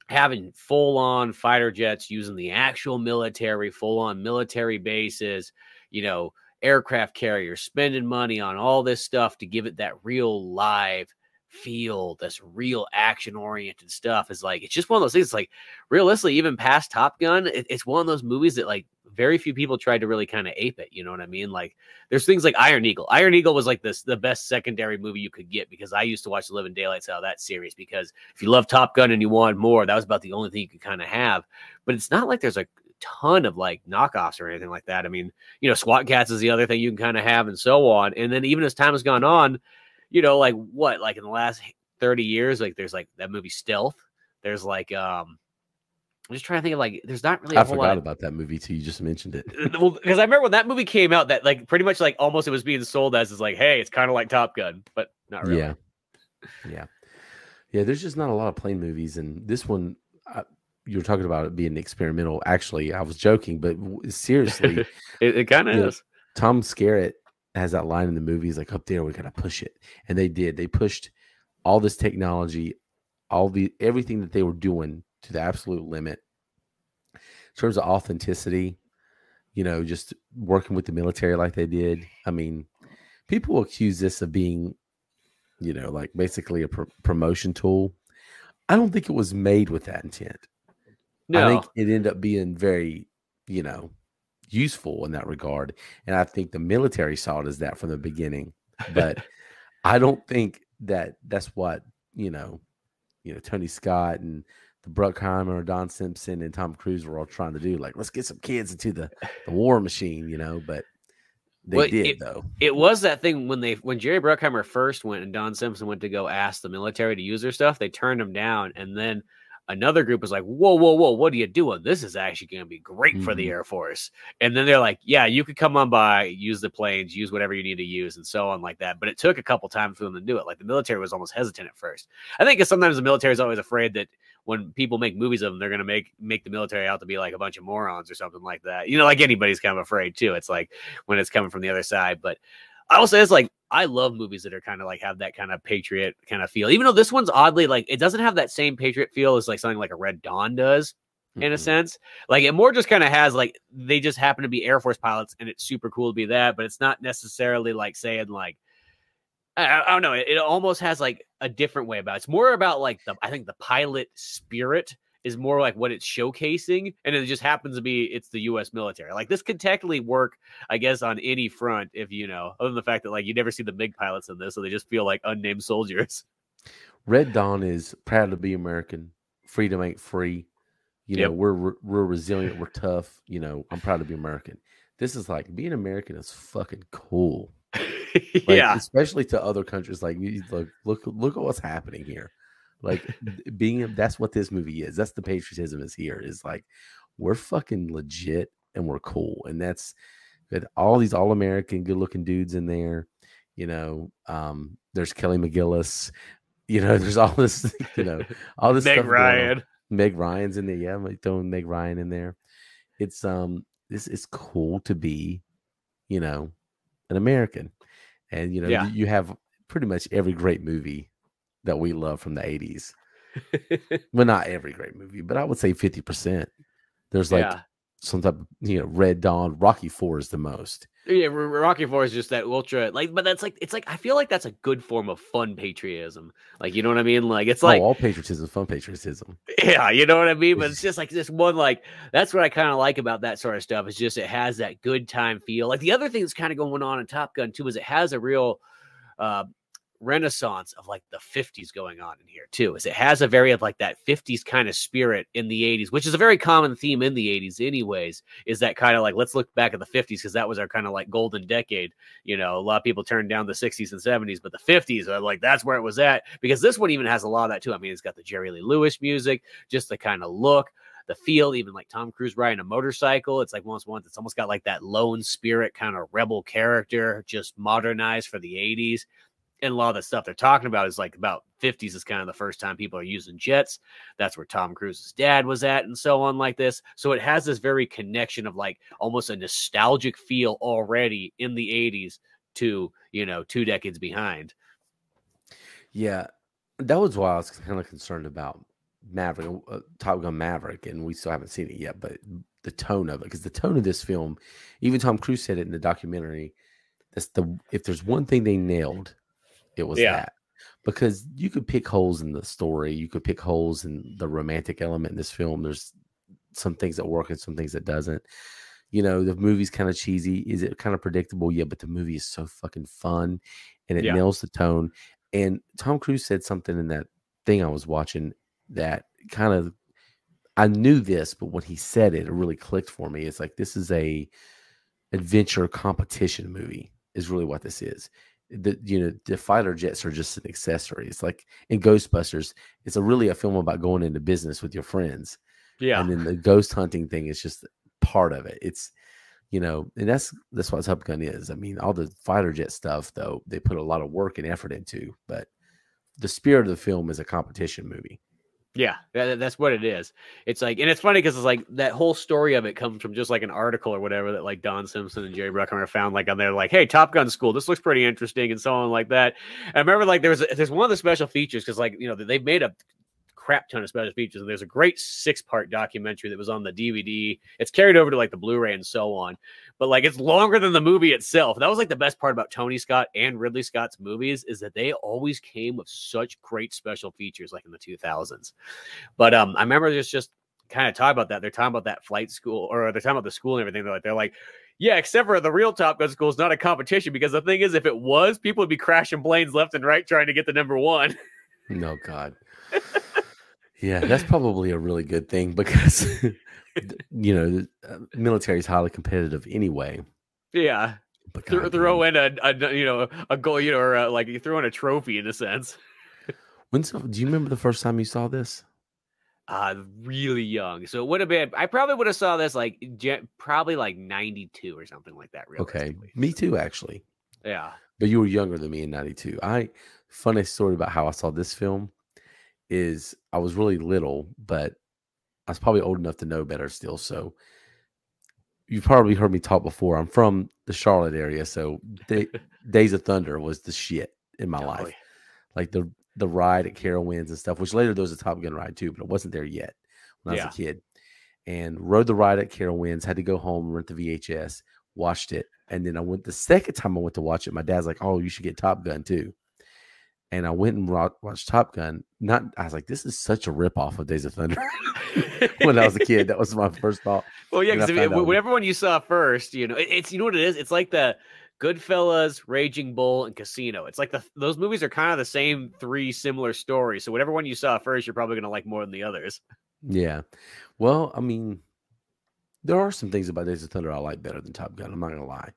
having full on fighter jets using the actual military, full on military bases, you know, aircraft carriers, spending money on all this stuff to give it that real live feel, this real action oriented stuff is like, it's just one of those things. It's like, realistically, even past Top Gun, it, it's one of those movies that like very few people tried to really kind of ape it. You know what I mean? Like, there's things like Iron Eagle. Iron Eagle was like this the best secondary movie you could get because I used to watch the Living Daylights out that series because if you love Top Gun and you want more, that was about the only thing you could kind of have. But it's not like there's a ton of like knockoffs or anything like that. I mean, you know, SWAT Kats is the other thing you can kind of have and so on. And then even as time has gone on, you know, like what, like in the last 30 years, like there's like that movie Stealth. There's like um I'm just trying to think of like there's not really a I whole forgot lot about that movie too. You just mentioned it. well, because I remember when that movie came out, that like pretty much like almost it was being sold as is like, hey, it's kind of like Top Gun, but not really. Yeah. Yeah. Yeah. There's just not a lot of plane movies. And this one, I, you were talking about it being experimental. Actually, I was joking, but seriously, It, it kind of is. Tom Skerritt has that line in the movie. He's like, up there, we got to push it. And they did. They pushed all this technology, all the everything that they were doing to the absolute limit. In terms of authenticity, you know, just working with the military like they did. I mean, people accuse this of being, you know, like basically a pr- promotion tool. I don't think it was made with that intent. No, I think it ended up being very, you know, useful in that regard. And I think the military saw it as that from the beginning. But I don't think that that's what, you know, you know, Tony Scott and the Bruckheimer, Don Simpson, and Tom Cruise were all trying to do. Like, let's get some kids into the, the war machine, you know, but they Well, did it- though. it was that thing when they when Jerry Bruckheimer first went and Don Simpson went to go ask the military to use their stuff, they turned him down, and then another group was like, "Whoa, whoa, whoa! What are you doing? This is actually going to be great for the Mhm. Air Force." And then they're like, "Yeah, you could come on by, use the planes, use whatever you need to use, and so on like that." But it took a couple times for them to do it. Like the military was almost hesitant at first. I think sometimes the military is always afraid that when people make movies of them, they're going to make make the military out to be like a bunch of morons or something like that. You know, like anybody's kind of afraid too. It's like when it's coming from the other side. But I will say it's like I love movies that are kind of like have that kind of patriot kind of feel. Even though this one's oddly like it doesn't have that same patriot feel as like something like a Red Dawn does in a Mhm. sense. Like it more just kind of has like they just happen to be Air Force pilots and it's super cool to be that, but it's not necessarily like saying like I, I- I don't know. It, it almost has like a different way about it. It's more about like the I think the pilot spirit is more like what it's showcasing, and it just happens to be it's the U.S. military. Like this could technically work, I guess, on any front if you know, other than the fact that like you never see the big pilots in this, so they just feel like unnamed soldiers. Red Dawn is proud to be American. Freedom ain't free. You know, Yep. we're we're resilient. We're tough. You know, I'm proud to be American. This is like being American is fucking cool. Like, yeah, especially to other countries. Like, look, look, look at what's happening here. Like, being that's what this movie is. That's the patriotism is here. Is like we're fucking legit and we're cool, and that's that. All these all American, good looking dudes in there. You know, um, there's Kelly McGillis. You know, there's all this. You know, all this Meg. Ryan. Meg Ryan's in there. Yeah, I'm like throwing Meg Ryan in there. It's um this is cool to be, you know, an American, and you know Yeah. you have pretty much every great movie that we love from the '80s. well, not every great movie, but I would say fifty percent. There's like yeah. some type of you know Red Dawn, Rocky Four is the most. Yeah, Rocky Four is just that ultra like, but that's like it's like I feel like that's a good form of fun patriotism. Like you know what I mean? Like it's like oh, all patriotism, is fun patriotism. yeah, you know what I mean. But it's just like this one like that's what I kind of like about that sort of stuff. Is just it has that good time feel. Like the other thing that's kind of going on in Top Gun too is it has a real uh, renaissance of like the 50s going on in here too is it has a very of like that 50s kind of spirit in the 80s which is a very common theme in the 80s anyways is that kind of like let's look back at the 50s because that was our kind of like golden decade you know a lot of people turned down the 60s and 70s but the 50s are like that's where it was at because this one even has a lot of that too i mean it's got the jerry lee lewis music just the kind of look the feel, even like Tom Cruise riding a motorcycle. It's like once once it's almost got like that lone spirit kind of rebel character, just modernized for the 80s. And a lot of the stuff they're talking about is like about 50s is kind of the first time people are using jets. That's where Tom Cruise's dad was at, and so on, like this. So it has this very connection of like almost a nostalgic feel already in the 80s to, you know, two decades behind. Yeah, that was why I was kind of concerned about Maverick, uh, Top Gun Maverick, and we still haven't seen it yet. But the tone of it, because the tone of this film, even Tom Cruise said it in the documentary. That's the if there's one thing they nailed, it was Yeah. that. Because you could pick holes in the story, you could pick holes in the romantic element in this film. There's some things that work and some things that doesn't. You know, the movie's kind of cheesy. Is it kind of predictable? Yeah, but the movie is so fucking fun and it Yeah. nails the tone. And Tom Cruise said something in that thing I was watching that kind of I knew this, but when he said it, it really clicked for me. It's like this is a adventure competition movie, is really what this is. The you know, the fighter jets are just an accessory. It's like in Ghostbusters, it's a really a film about going into business with your friends. Yeah. And then the ghost hunting thing is just part of it. It's you know, and that's that's what Top Gun is. I mean, all the fighter jet stuff, though, they put a lot of work and effort into, but the spirit of the film is a competition movie. Yeah, that, that's what it is. It's like, and it's funny because it's like that whole story of it comes from just like an article or whatever that like Don Simpson and Jerry Bruckheimer found like on there, like, hey, Top Gun School, this looks pretty interesting, and so on like that. And I remember like there was there's one of the special features because like you know they've made a crap ton of special features. And there's a great six part documentary that was on the DVD. It's carried over to like the Blu-ray and so on, but like it's longer than the movie itself. That was like the best part about Tony Scott and Ridley Scott's movies is that they always came with such great special features, like in the 2000s. But um, I remember there's just kind of talk about that. They're talking about that flight school, or they're talking about the school and everything. They're like, they're like. Yeah, except for the real Top Gun school is not a competition because the thing is, if it was, people would be crashing planes left and right trying to get the number one. No God. yeah, that's probably a really good thing because you know the uh, military is highly competitive anyway. Yeah, But Throw throw in a, a you know a goal, you know, or uh like you throw in a trophy in a sense. When's do you remember the first time you saw this? Uh really young, so it would have been. I probably would have saw this like probably like ninety two or something like that. Really. Okay, me too, actually. Yeah. But you were younger than me in '92. I funny story about how I saw this film is I was really little, but I was probably old enough to know better still. So you've probably heard me talk before. I'm from the Charlotte area, so Day, Days of Thunder was the shit in my Oh, life. Like the the ride at Carowinds and stuff, which later there was a Top Gun ride too, but it wasn't there yet when I Yeah. was a kid. And rode the ride at Carowinds, had to go home, rent the VHS, watched it, and then I went the second time I went to watch it. My dad's like, "Oh, you should get Top Gun too." And I went and wa- watched Top Gun. Not, I was like, "This is such a rip off of Days of Thunder." when I was a kid, that was my first thought. Well, yeah, And because whatever one you saw first, you know, it- it's you know what it is. It's like the Goodfellas, Raging Bull, and Casino. It's like the those movies are kind of the same three similar stories. So whatever one you saw first, you're probably gonna like more than the others. Yeah. Well, I mean, there are some things about Days of Thunder I like better than Top Gun. I'm not gonna lie,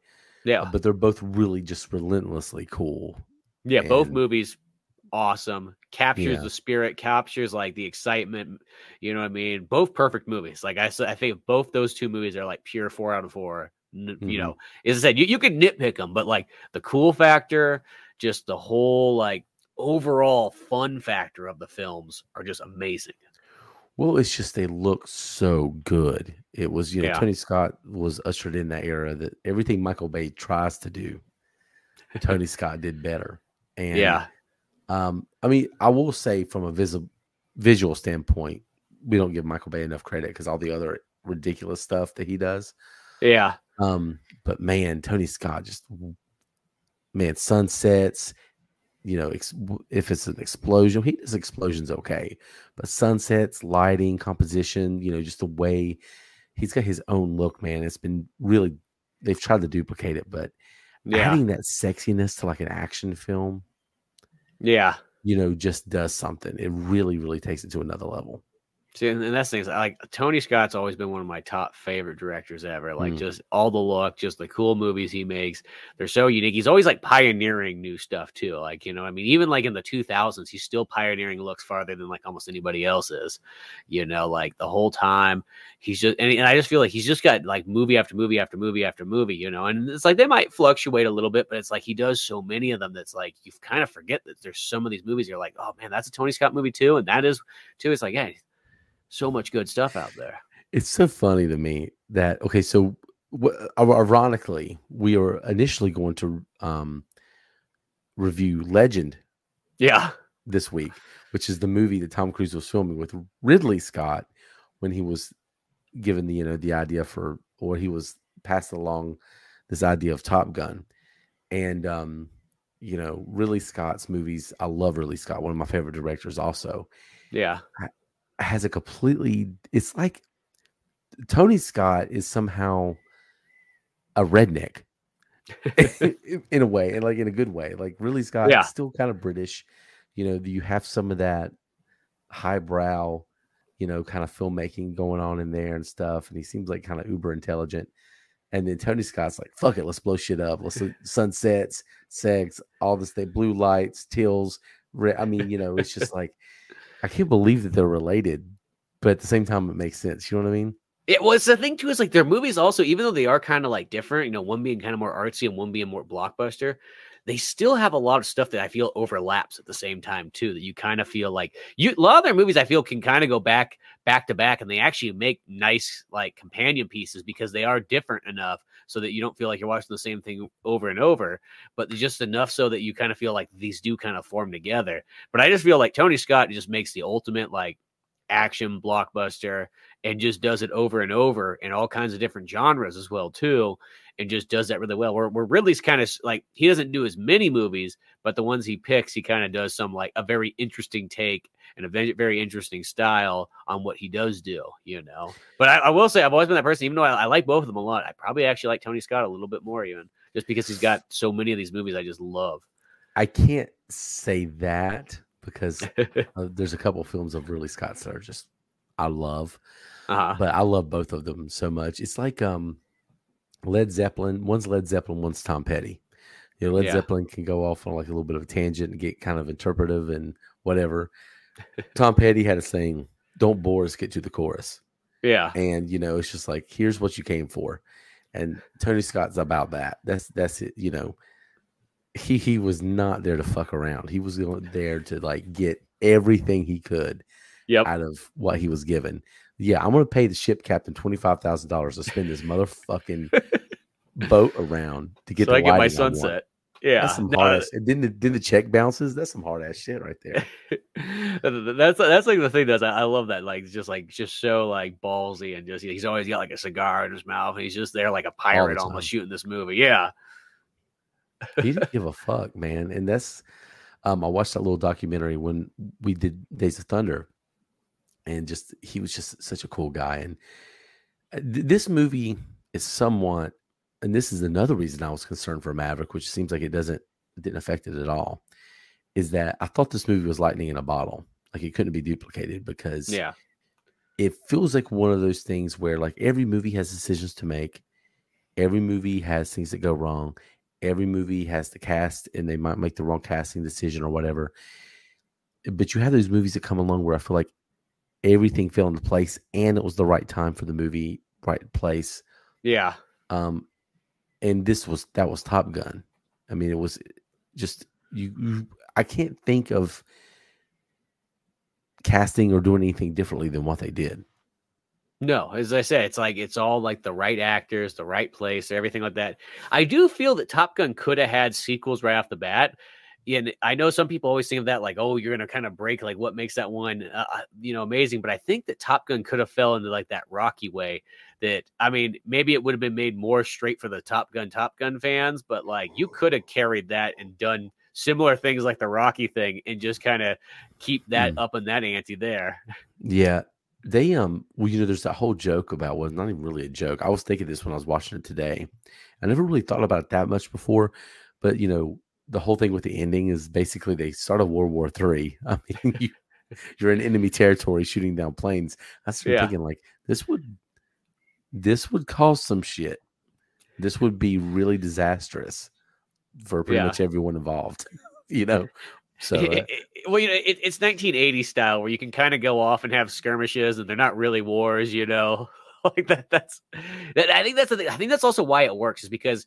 Yeah, but they're both really just relentlessly cool. yeah, both movies awesome. Captures Yeah. the spirit, captures like the excitement. You know what I mean? Both perfect movies. Like I said, I think both those two movies are like pure four out of four. Mhm. You know, as I said, you, you can nitpick them, but like the cool factor, just the whole like overall fun factor of the films are just amazing. Well, it's just they look so good. It was, you know, Yeah. Tony Scott was ushered in that era that everything Michael Bay tries to do, Tony Scott did better. And yeah, um, I mean, I will say from a visual visual standpoint, we don't give Michael Bay enough credit because all the other ridiculous stuff that he does. yeah, Um, but man, Tony Scott just man, sunsets, you know, ex- if it's an explosion, he does explosions okay, but sunsets, lighting, composition, you know, just the way he's got his own look, man. It's been really they've tried to duplicate it, but yeah, adding that sexiness to like an action film, yeah. you know, just does something. It really, really takes it to another level. See, and, that's things like Tony Scott's always been one of my top favorite directors ever. Like Mm. just all the look, just the cool movies he makes. They're so unique. He's always like pioneering new stuff too. Like, you know, I mean, even like in the 2000s, he's still pioneering looks farther than like almost anybody else is. You know, like the whole time he's just, and, and I just feel like he's just got like movie after movie after movie after movie, you know, and it's like they might fluctuate a little bit, but it's like he does so many of them that's like you kind of forget that there's some of these movies you're like, oh man, that's a Tony Scott movie too. And that is too. It's like, hey, so much good stuff out there. It's so funny to me that okay, so w- ironically, we were initially going to um review Legend Yeah. this week, which is the movie that Tom Cruise was filming with Ridley Scott when he was given the you know the idea for or he was passed along this idea of Top Gun, and um you know Ridley Scott's movies. I love Ridley Scott, one of my favorite directors. Also, Yeah. Has a completely. It's like Tony Scott is somehow a redneck in a way, and like in a good way. Like Ridley Scott Yeah. is still kind of British. You know, you have some of that highbrow, you know, kind of filmmaking going on in there and stuff. And he seems like kind of uber intelligent. And then Tony Scott's like, fuck it, let's blow shit up. Let's sunsets, sex, all this thing, blue lights, tills. I mean, you know, it's just like I can't believe that they're related, but at the same time, it makes sense. You know what I mean? It was the thing too is like their movies also, even though they are kind of like different, you know, one being kind of more artsy and one being more blockbuster, they still have a lot of stuff that I feel overlaps at the same time too. That you kind of feel like you a lot of their movies I feel can kind of go back back to back, and they actually make nice like companion pieces because they are different enough so that you don't feel like you're watching the same thing over and over, but just enough so that you kind of feel like these do kind of form together. But I just feel like Tony Scott just makes the ultimate like action blockbuster and just does it over and over in all kinds of different genres as well too and just does that really well where, where ridley's kind of like he doesn't do as many movies but the ones he picks he kind of does some like a very interesting take and a very, interesting style on what he does do you know but I, I will say i've always been that person even though I, I like both of them a lot i probably actually like tony scott a little bit more even just because he's got so many of these movies i just love I can't say that because uh, there's a couple films of Ridley Scott's that are just I love, uh-huh. but I love both of them so much. It's like um Led Zeppelin. One's Led Zeppelin, one's Tom Petty. You know, Led Yeah. Zeppelin can go off on like a little bit of a tangent and get kind of interpretive and whatever. Tom Petty had a saying, "Don't bore us, get to the chorus." yeah. And you know it's just like here's what you came for. And tony scott's about that. That's that's it you know. He he was not there to fuck around. He was going there to like get everything he could yep. out of what he was given. Yeah i'm gonna pay the ship captain $25000 to spin this motherfucking boat around to get so the i get my sunset yeah that's some No, hard ass, and then the, then the check bounces that's some hard ass shit right there that's that's like the thing that's I, I love that like just like just so like ballsy and just he's always got like a cigar in his mouth and he's just there like a pirate almost shooting this movie yeah he didn't give a fuck, man. And that's um I watched that little documentary when we did Days of Thunder, and just he was just such a cool guy. And uh, th- this movie is somewhat, and this is another reason I was concerned for Maverick, which seems like it doesn't it didn't affect it at all. Is that I thought this movie was lightning in a bottle, like it couldn't be duplicated because yeah. it feels like one of those things where like every movie has decisions to make. Every movie has things that go wrong. Every movie has the cast and they might make the wrong casting decision or whatever. But you have those movies that come along where i feel like everything fell into place and it was the right time for the movie right place. Yeah. Um and this was that was top gun i mean it was just you, you i can't think of casting or doing anything differently than what they did No, as I said, it's like it's all like the right actors, the right place, everything like that. I do feel that Top Gun could have had sequels right off the bat. And I know some people always think of that like, oh, you're gonna kind of break like what makes that one, uh, uh, you know, amazing. But I think that Top Gun could have fell into like that Rocky way. That I mean, maybe it would have been made more straight for the Top Gun Top Gun fans, but like you could have carried that and done similar things like the Rocky thing and just kind of keep that Mm. up in that ante there. Yeah. They um well, you know, there's that whole joke about well, not even really a joke. I was thinking this when I was watching it today. I never really thought about it that much before, but you know, the whole thing with the ending is basically they start started World War Three. I mean, you, you're in enemy territory shooting down planes. I started Yeah. thinking like this would this would cause some shit. This would be really disastrous for pretty Yeah. much everyone involved. you know, so uh, It- it- well, you know, it, it's 1980 style where you can kind of go off and have skirmishes, and they're not really wars. You know, like that. That's that. I think that's the thing. I think that's also why it works is because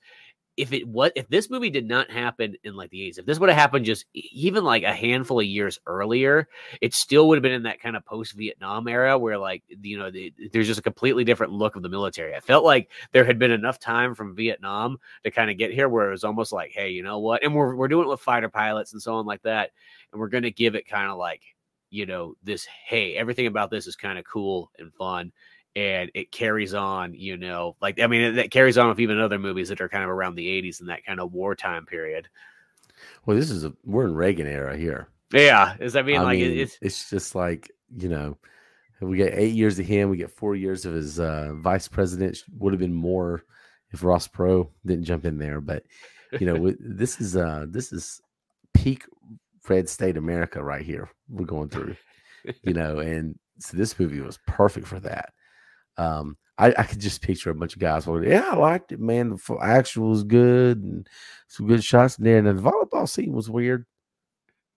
if it was if this movie did not happen in like the 80s, if this would have happened just even like a handful of years earlier, it still would have been in that kind of post Vietnam era where like you know the, there's just a completely different look of the military. I felt like there had been enough time from Vietnam to kind of get here where it was almost like, hey, you know what? And we're we're doing it with fighter pilots and so on like that, and we're gonna give it kind of like you know this. Hey, everything about this is kind of cool and fun. And it carries on, you know, like I mean, that carries on with even other movies that are kind of around the '80s and that kind of wartime period. well, this is a we're in Reagan era here. Yeah, is I mean, I like mean, it's it's just like you know, we get eight years of him. We get four years of his uh, vice president. Would have been more if Ross Perot didn't jump in there. But you know, this is uh this is peak red state America right here. We're going through, you know, and so this movie was perfect for that. Um, I, I could just picture a bunch of guys going, "Yeah, I liked it, man. The action was good and some good shots in there, and the volleyball scene was weird."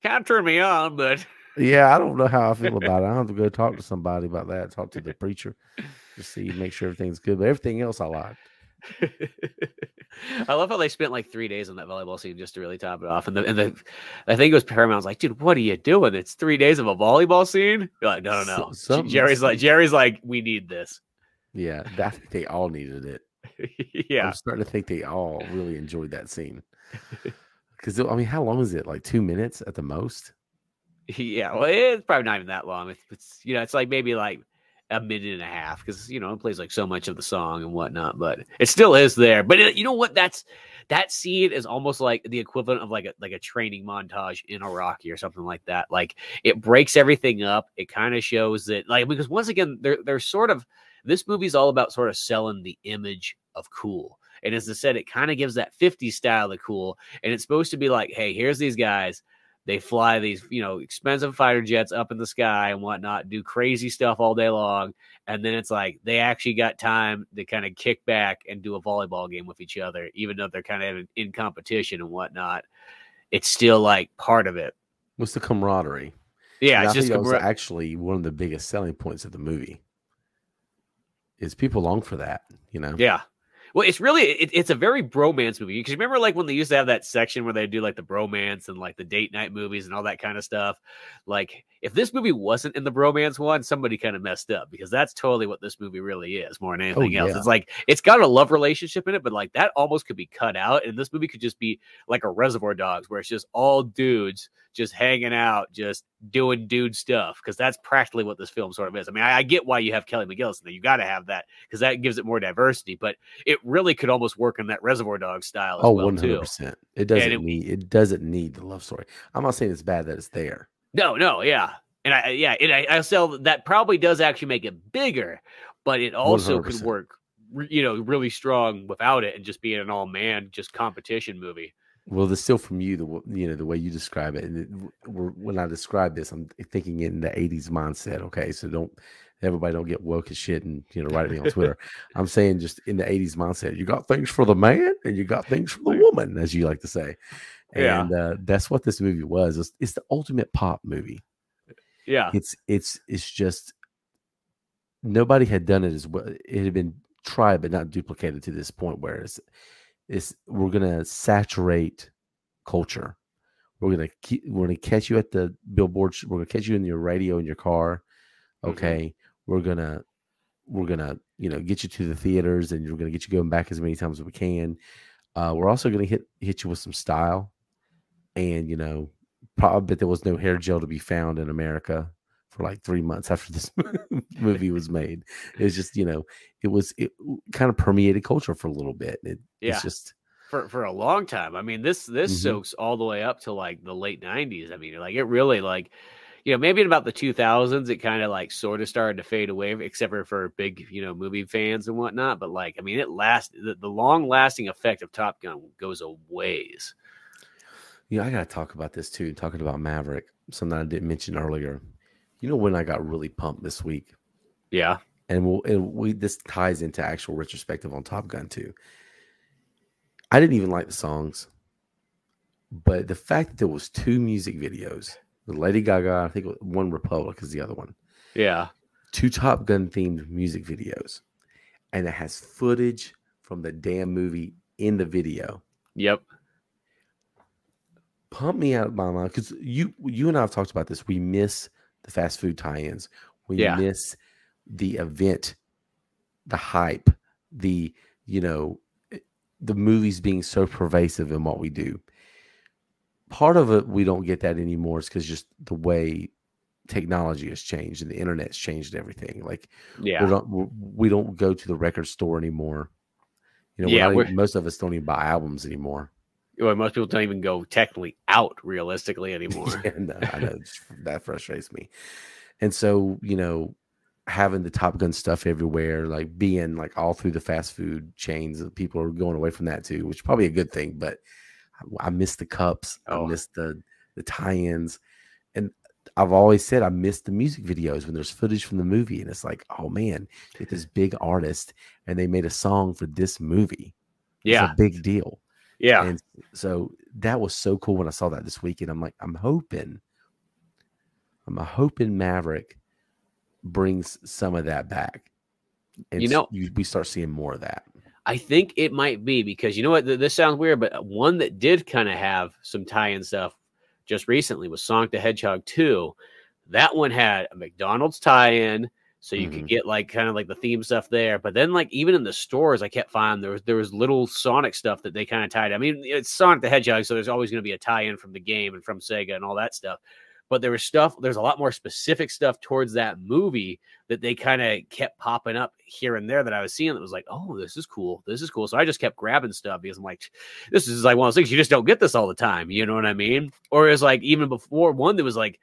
kind of turned me on, but Yeah, I don't know how I feel about it. I have to go talk to somebody about that. Talk to the preacher to see, make sure everything's good. But everything else I liked. I love how they spent like three days on that volleyball scene just to really top it off. And the, and the I think it was Paramount was like, dude, what are you doing? It's three days of a volleyball scene. You're like, no, no, no. Jerry's like, Jerry's like, we need this. Yeah, I think they all needed it. yeah, I'm starting to think they all really enjoyed that scene. Because I mean, how long is it? Like two minutes at the most. yeah. Well, it's probably not even that long. It's, it's you know, it's like maybe like a minute and a half because you know it plays like so much of the song and whatnot, but it still is there. But it, you know what? That's that scene is almost like the equivalent of like a like a training montage in a Rocky or something like that. Like it breaks everything up. It kind of shows that like because once again they're they're sort of this movie's all about sort of selling the image of cool. And as I said, it kind of gives that 50s style of cool. And it's supposed to be like, hey, here's these guys. They fly these, you know, expensive fighter jets up in the sky and whatnot, do crazy stuff all day long. And then it's like they actually got time to kind of kick back and do a volleyball game with each other, even though they're kind of in, competition and whatnot. It's still like part of it. What's the camaraderie? Yeah, And it's I just think that was camar- actually one of the biggest selling points of the movie. Is people long for that? You know. Yeah. Well, it's really it, it's a very bromance movie because remember like when they used to have that section where they do like the bromance and like the date night movies and all that kind of stuff. Like if this movie wasn't in the bromance one, somebody kind of messed up because that's totally what this movie really is more than oh, anything else. yeah. It's like it's got a love relationship in it, but like that almost could be cut out, and this movie could just be like a Reservoir Dogs where it's just all dudes just hanging out, just doing dude stuff because that's practically what this film sort of is. I mean, I, I get why you have Kelly McGillis there. You got to have that because that gives it more diversity, but it really could almost work in that Reservoir Dog style as Oh, well one hundred too. percent. It doesn't it- need. It doesn't need the love story. I'm not saying it's bad that it's there. No, no, yeah, and I yeah, and I, I sell that probably does actually make it bigger, but it also could 100%. work, you know, really strong without it and just being an all man just competition movie. Well, the still from you, the you know the way you describe it, and it, we're, when I describe this, I'm thinking in the '80s mindset. Okay, so don't everybody don't get woke as shit and you know write me on Twitter. I'm saying just in the '80s mindset, you got things for the man and you got things for the woman, as you like to say, Yeah. and uh, that's what this movie was. It's, it's the ultimate pop movie. Yeah, It's it's it's just nobody had done it as well. It had been tried but not duplicated to this point where it's it's we're gonna saturate culture. We're gonna keep we're gonna catch you at the billboard. We're gonna catch you in your radio in your car. Mhm. Okay, we're gonna we're gonna you know get you to the theaters and we're gonna get you going back as many times as we can. Uh, we're also gonna hit hit you with some style, and you know, probably there was no hair gel to be found in America for like three months after this movie was made. It was just you know, it was it kind of permeated culture for a little bit. It, Yeah. It's just for for a long time. I mean, this this Mhm. soaks all the way up to like the late '90s. I mean, like it really like you know maybe in about the 2000s it kind of like sort of started to fade away, except for big you know movie fans and whatnot. But like I mean, it lasts the, the long lasting effect of Top Gun goes a ways. you know, I gotta talk about this too. Talking about Maverick, something I didn't mention earlier. You know when I got really pumped this week, Yeah, and we'll and we this ties into actual retrospective on Top Gun too. I didn't even like the songs, but the fact that there was two music videos, Lady Gaga, I think OneRepublic is the other one, yeah, two Top Gun themed music videos, and it has footage from the damn movie in the video. yep, Pump me out of my mind because you you and I have talked about this. We miss the fast food tie-ins. We Yeah. miss the event, the hype, the you know, eh, the movies being so pervasive in what we do. Part of it we don't get that anymore is because just the way technology has changed and the internet's changed everything. Like yeah. we don't we- we don't go to the record store anymore. You know, we're Yeah, not we're- even- most of us don't even buy albums anymore. Well, most people don't even go technically out realistically anymore. Yeah, no, I know that frustrates me. And so, you know, having the Top Gun stuff everywhere, like being like all through the fast food chains, and people are going away from that too, which is probably a good thing. But I, miss the cups, Oh. I miss the the tie-ins, and I've always said I miss the music videos when there's footage from the movie, and it's like, oh man, get this big artist, and they made a song for this movie. It's yeah, a big deal. yeah. And so that was so cool when I saw that this weekend. I'm like, I'm hoping, I'm hoping Maverick brings some of that back. And You know- s- we start seeing more of that. I think it might be because you know what? Th- This sounds weird, but one that did kind of have some tie-in stuff just recently was Sonic the Hedgehog 2. That one had a McDonald's tie-in, so you could Mhm. get like kind of like the theme stuff there. But then, like even in the stores, I kept finding there was there was little Sonic stuff that they kind of tied. I mean, it's Sonic the Hedgehog, so there's always going to be a tie-in from the game and from Sega and all that stuff. But there was stuff. There's a lot more specific stuff towards that movie that they kind of kept popping up here and there that I was seeing that was like, oh, this is cool. This is cool. So I just kept grabbing stuff because I'm like, this is like one of those things you just don't get this all the time. You know what I mean? Or it's like even before one that was like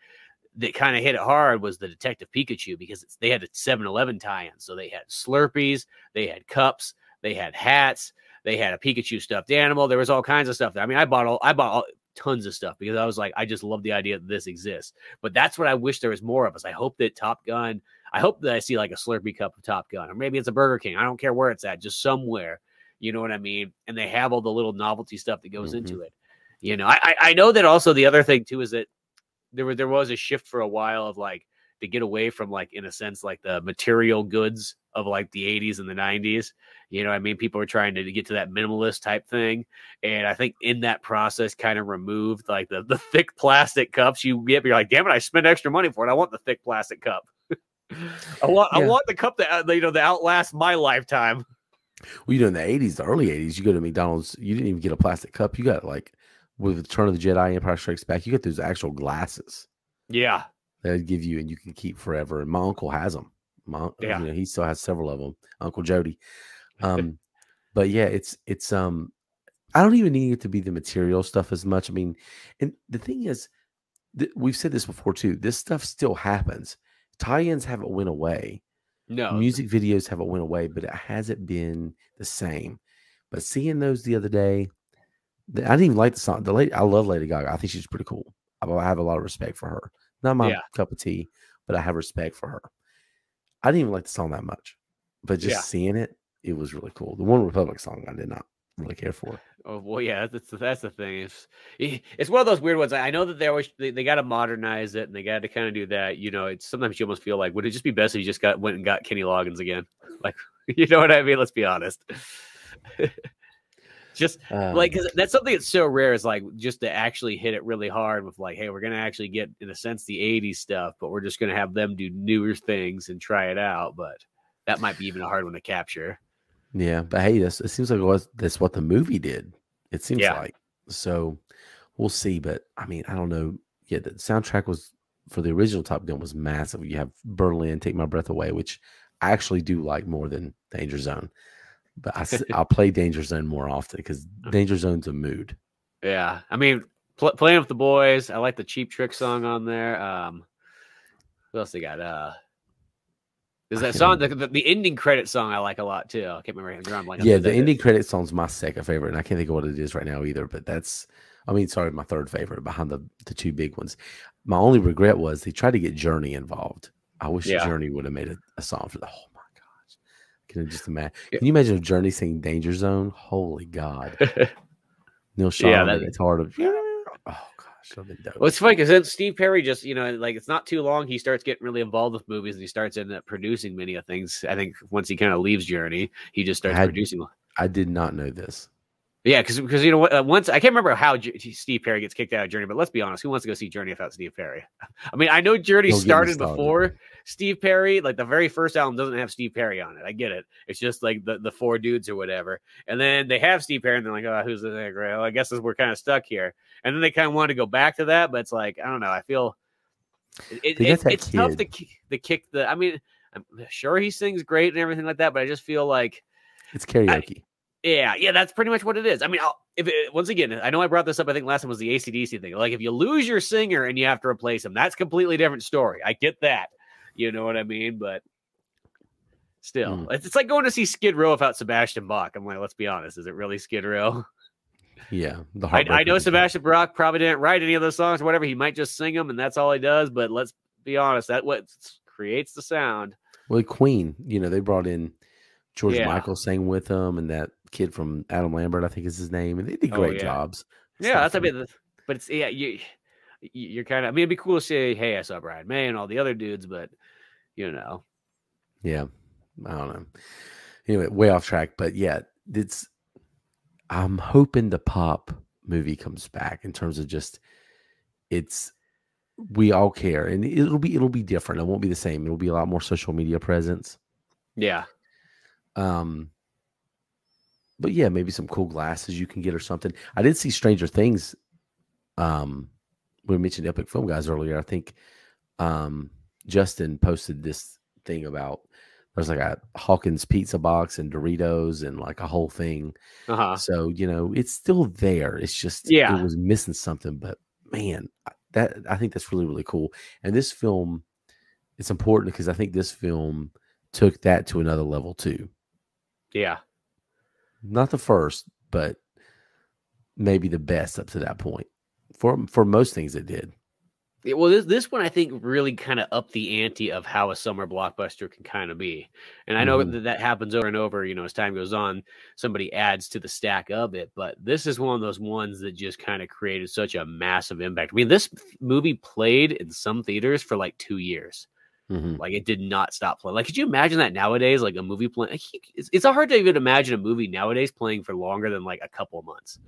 that kind of hit it hard was the Detective Pikachu because they had a 7 Eleven tie in. So they had Slurpees, they had cups, they had hats, they had a Pikachu stuffed animal. There was all kinds of stuff. There. I mean, I bought all, I bought all, tons of stuff because I was like, I just love the idea that this exists. But that's what I wish there was more of us. I hope that Top Gun, I hope that I see like a Slurpee cup of Top Gun, or maybe it's a Burger King. I don't care where it's at, just somewhere. You know what I mean? And they have all the little novelty stuff that goes into mm-hmm. it. You know, I, I I know that also the other thing too is that there was there was a shift for a while of like to get away from like in a sense like the material goods of like the 80s and the 90s you know i mean people were trying to get to that minimalist type thing and i think in that process kind of removed like the, the thick plastic cups you get you're like damn it i spent extra money for it i want the thick plastic cup i want i want the cup that you know that outlast my lifetime Well, you know, in the 80s, the early 80s, you go to McDonald's, you didn't even get a plastic cup. You got like, with the Turn of the Jedi, Empire Strikes Back, you get those actual glasses yeah that give you and you can keep forever. And my uncle has them. Un- Yeah. you know, he still has several of them. Uncle Jody. Um, but yeah, it's it's um, I don't even need it to be the material stuff as much. I mean, and the thing is, th- we've said this before too. This stuff still happens. Tie-ins haven't went away. no Music videos haven't went away, but it hasn't been the same. But seeing those the other day, the- I didn't even like the song. The lady, I love Lady Gaga. I think she's pretty cool. I, I have a lot of respect for her. Not my Yeah. cup of tea, but I have respect for her. I didn't even like the song that much, but just Yeah. seeing it, it was really cool. The OneRepublic song, I did not really care for. Oh well, yeah, that's that's the thing. It's it's one of those weird ones. I know that they always they, they got to modernize it and they got to kind of do that. You know, it's sometimes you almost feel like would it just be best if you just got went and got Kenny Loggins again? Like, you know what I mean? Let's be honest. just Um, like 'cause that's something that's so rare is like just to actually hit it really hard with like, hey, we're gonna actually get in a sense the '80s stuff, but we're just gonna have them do newer things and try it out. But that might be even a hard one to capture. Yeah, but hey, this it seems like it was, that's what the movie did. It seems Yeah. like so. We'll see, but I mean, I don't know. Yeah, the soundtrack was for the original Top Gun was massive. You have Berlin, Take My Breath Away, which I actually do like more than Danger Zone. But I, I'll play Danger Zone more often because Danger Zone's a mood. Yeah, I mean, pl- playing with the boys. I like the Cheap Trick song on there. Um, what else they got? Uh, there's I that song, the, the, the ending credit song. I like a lot too. I can't remember. I'm drawing a blank on Yeah, the ending credit song's my second favorite, and I can't think of what it is right now either. But that's, I mean, sorry, my third favorite behind the the two big ones. My only regret was they tried to get Journey involved. I wish Yeah. Journey would have made a, a song for the. Gosh, can you just imagine? Can you imagine if Journey singing Danger Zone? Holy God, Neil Yeah, that- it's hard to. Oh gosh, that'd been dope. Well, it's funny because then Steve Perry just, you know, like it's not too long. He starts getting really involved with movies and he starts ending up producing many of things. I think once he kind of leaves Journey, he just starts Had- producing. I did not know this. Yeah, because because you know what? Uh, once I can't remember how J- Steve Perry gets kicked out of Journey, but let's be honest, who wants to go see Journey without Steve Perry? I mean, I know Journey Don't started. before Steve Perry. Like the very first album doesn't have Steve Perry on it. I get it. It's just like the, the four dudes or whatever. And then they have Steve Perry, and they're like, oh, who's the nigga? Well, I guess we're kind of stuck here. And then they kind of want to go back to that, but it's like I don't know. I feel it, it- it's- it's tough to kid. kick, to kick the. I mean, I'm sure he sings great and everything like that, but I just feel like. It's karaoke. Yeah, yeah, that's pretty much what it is. I mean, I'll, if it, once again, I know I brought this up. I think last time was the ACDC thing. Like, if you lose your singer and you have to replace him, that's completely different story. I get that. You know what I mean? But still, Mm. it's, it's like going to see Skid Row without Sebastian Bach. I'm like, let's be honest, is it really Skid Row? yeah, the I, I know Sebastian Bach probably didn't write any of those songs or whatever. He might just sing them, and that's all he does. But let's be honest, that what creates the sound. Well, Queen, you know, they brought in George Yeah. Michael sang with them, and that kid from Adam Lambert, I think is his name, and they did Oh, great yeah. jobs. Yeah, that's a bit. But it's yeah, you you're kind of. I mean, it'd be cool to say, "Hey, I saw Brian May and all the other dudes," but you know, Yeah, I don't know. Anyway, way off track, but yeah, it's. I'm hoping the pop movie comes back in terms of just it's we all care and it'll be it'll be different. It won't be the same. It'll be a lot more social media presence. yeah, Um, but yeah, maybe some cool glasses you can get or something. I did see Stranger Things. Um, we mentioned Epic Film Guys earlier. I think um, Justin posted this thing about there's like a Hawkins pizza box and Doritos and like a whole thing. uh huh. So you know it's still there. It's just Yeah. it was missing something. But man, that I think that's really really cool. And this film, it's important because I think this film took that to another level too Yeah, not the first, but maybe the best up to that point. For for most things, it did. Yeah, well, this this one I think really kind of upped the ante of how a summer blockbuster can kind of be, and I know Mhm. that that happens over and over. You know, as time goes on, somebody adds to the stack of it. But this is one of those ones that just kind of created such a massive impact. I mean, this movie played in some theaters for like two years. Mhm. Like it did not stop playing. Like, could you imagine that nowadays? Like a movie playing, like, it's, it's hard to even imagine a movie nowadays playing for longer than like a couple months.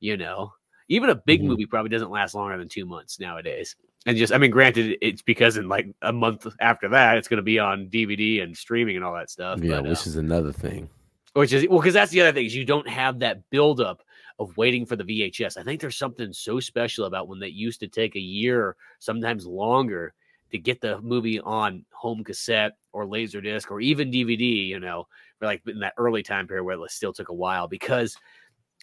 You know, even a big Mhm. movie probably doesn't last longer than two months nowadays. And just, I mean, granted, it's because in like a month after that, it's going to be on DVD and streaming and all that stuff. Yeah, but, uh, which is another thing. which is well, because that's the other thing is you don't have that buildup of waiting for the VHS. I think there's something so special about when that used to take a year, sometimes longer, to get the movie on home cassette or laser disc or even DVD. You know, for like in that early time period where it still took a while because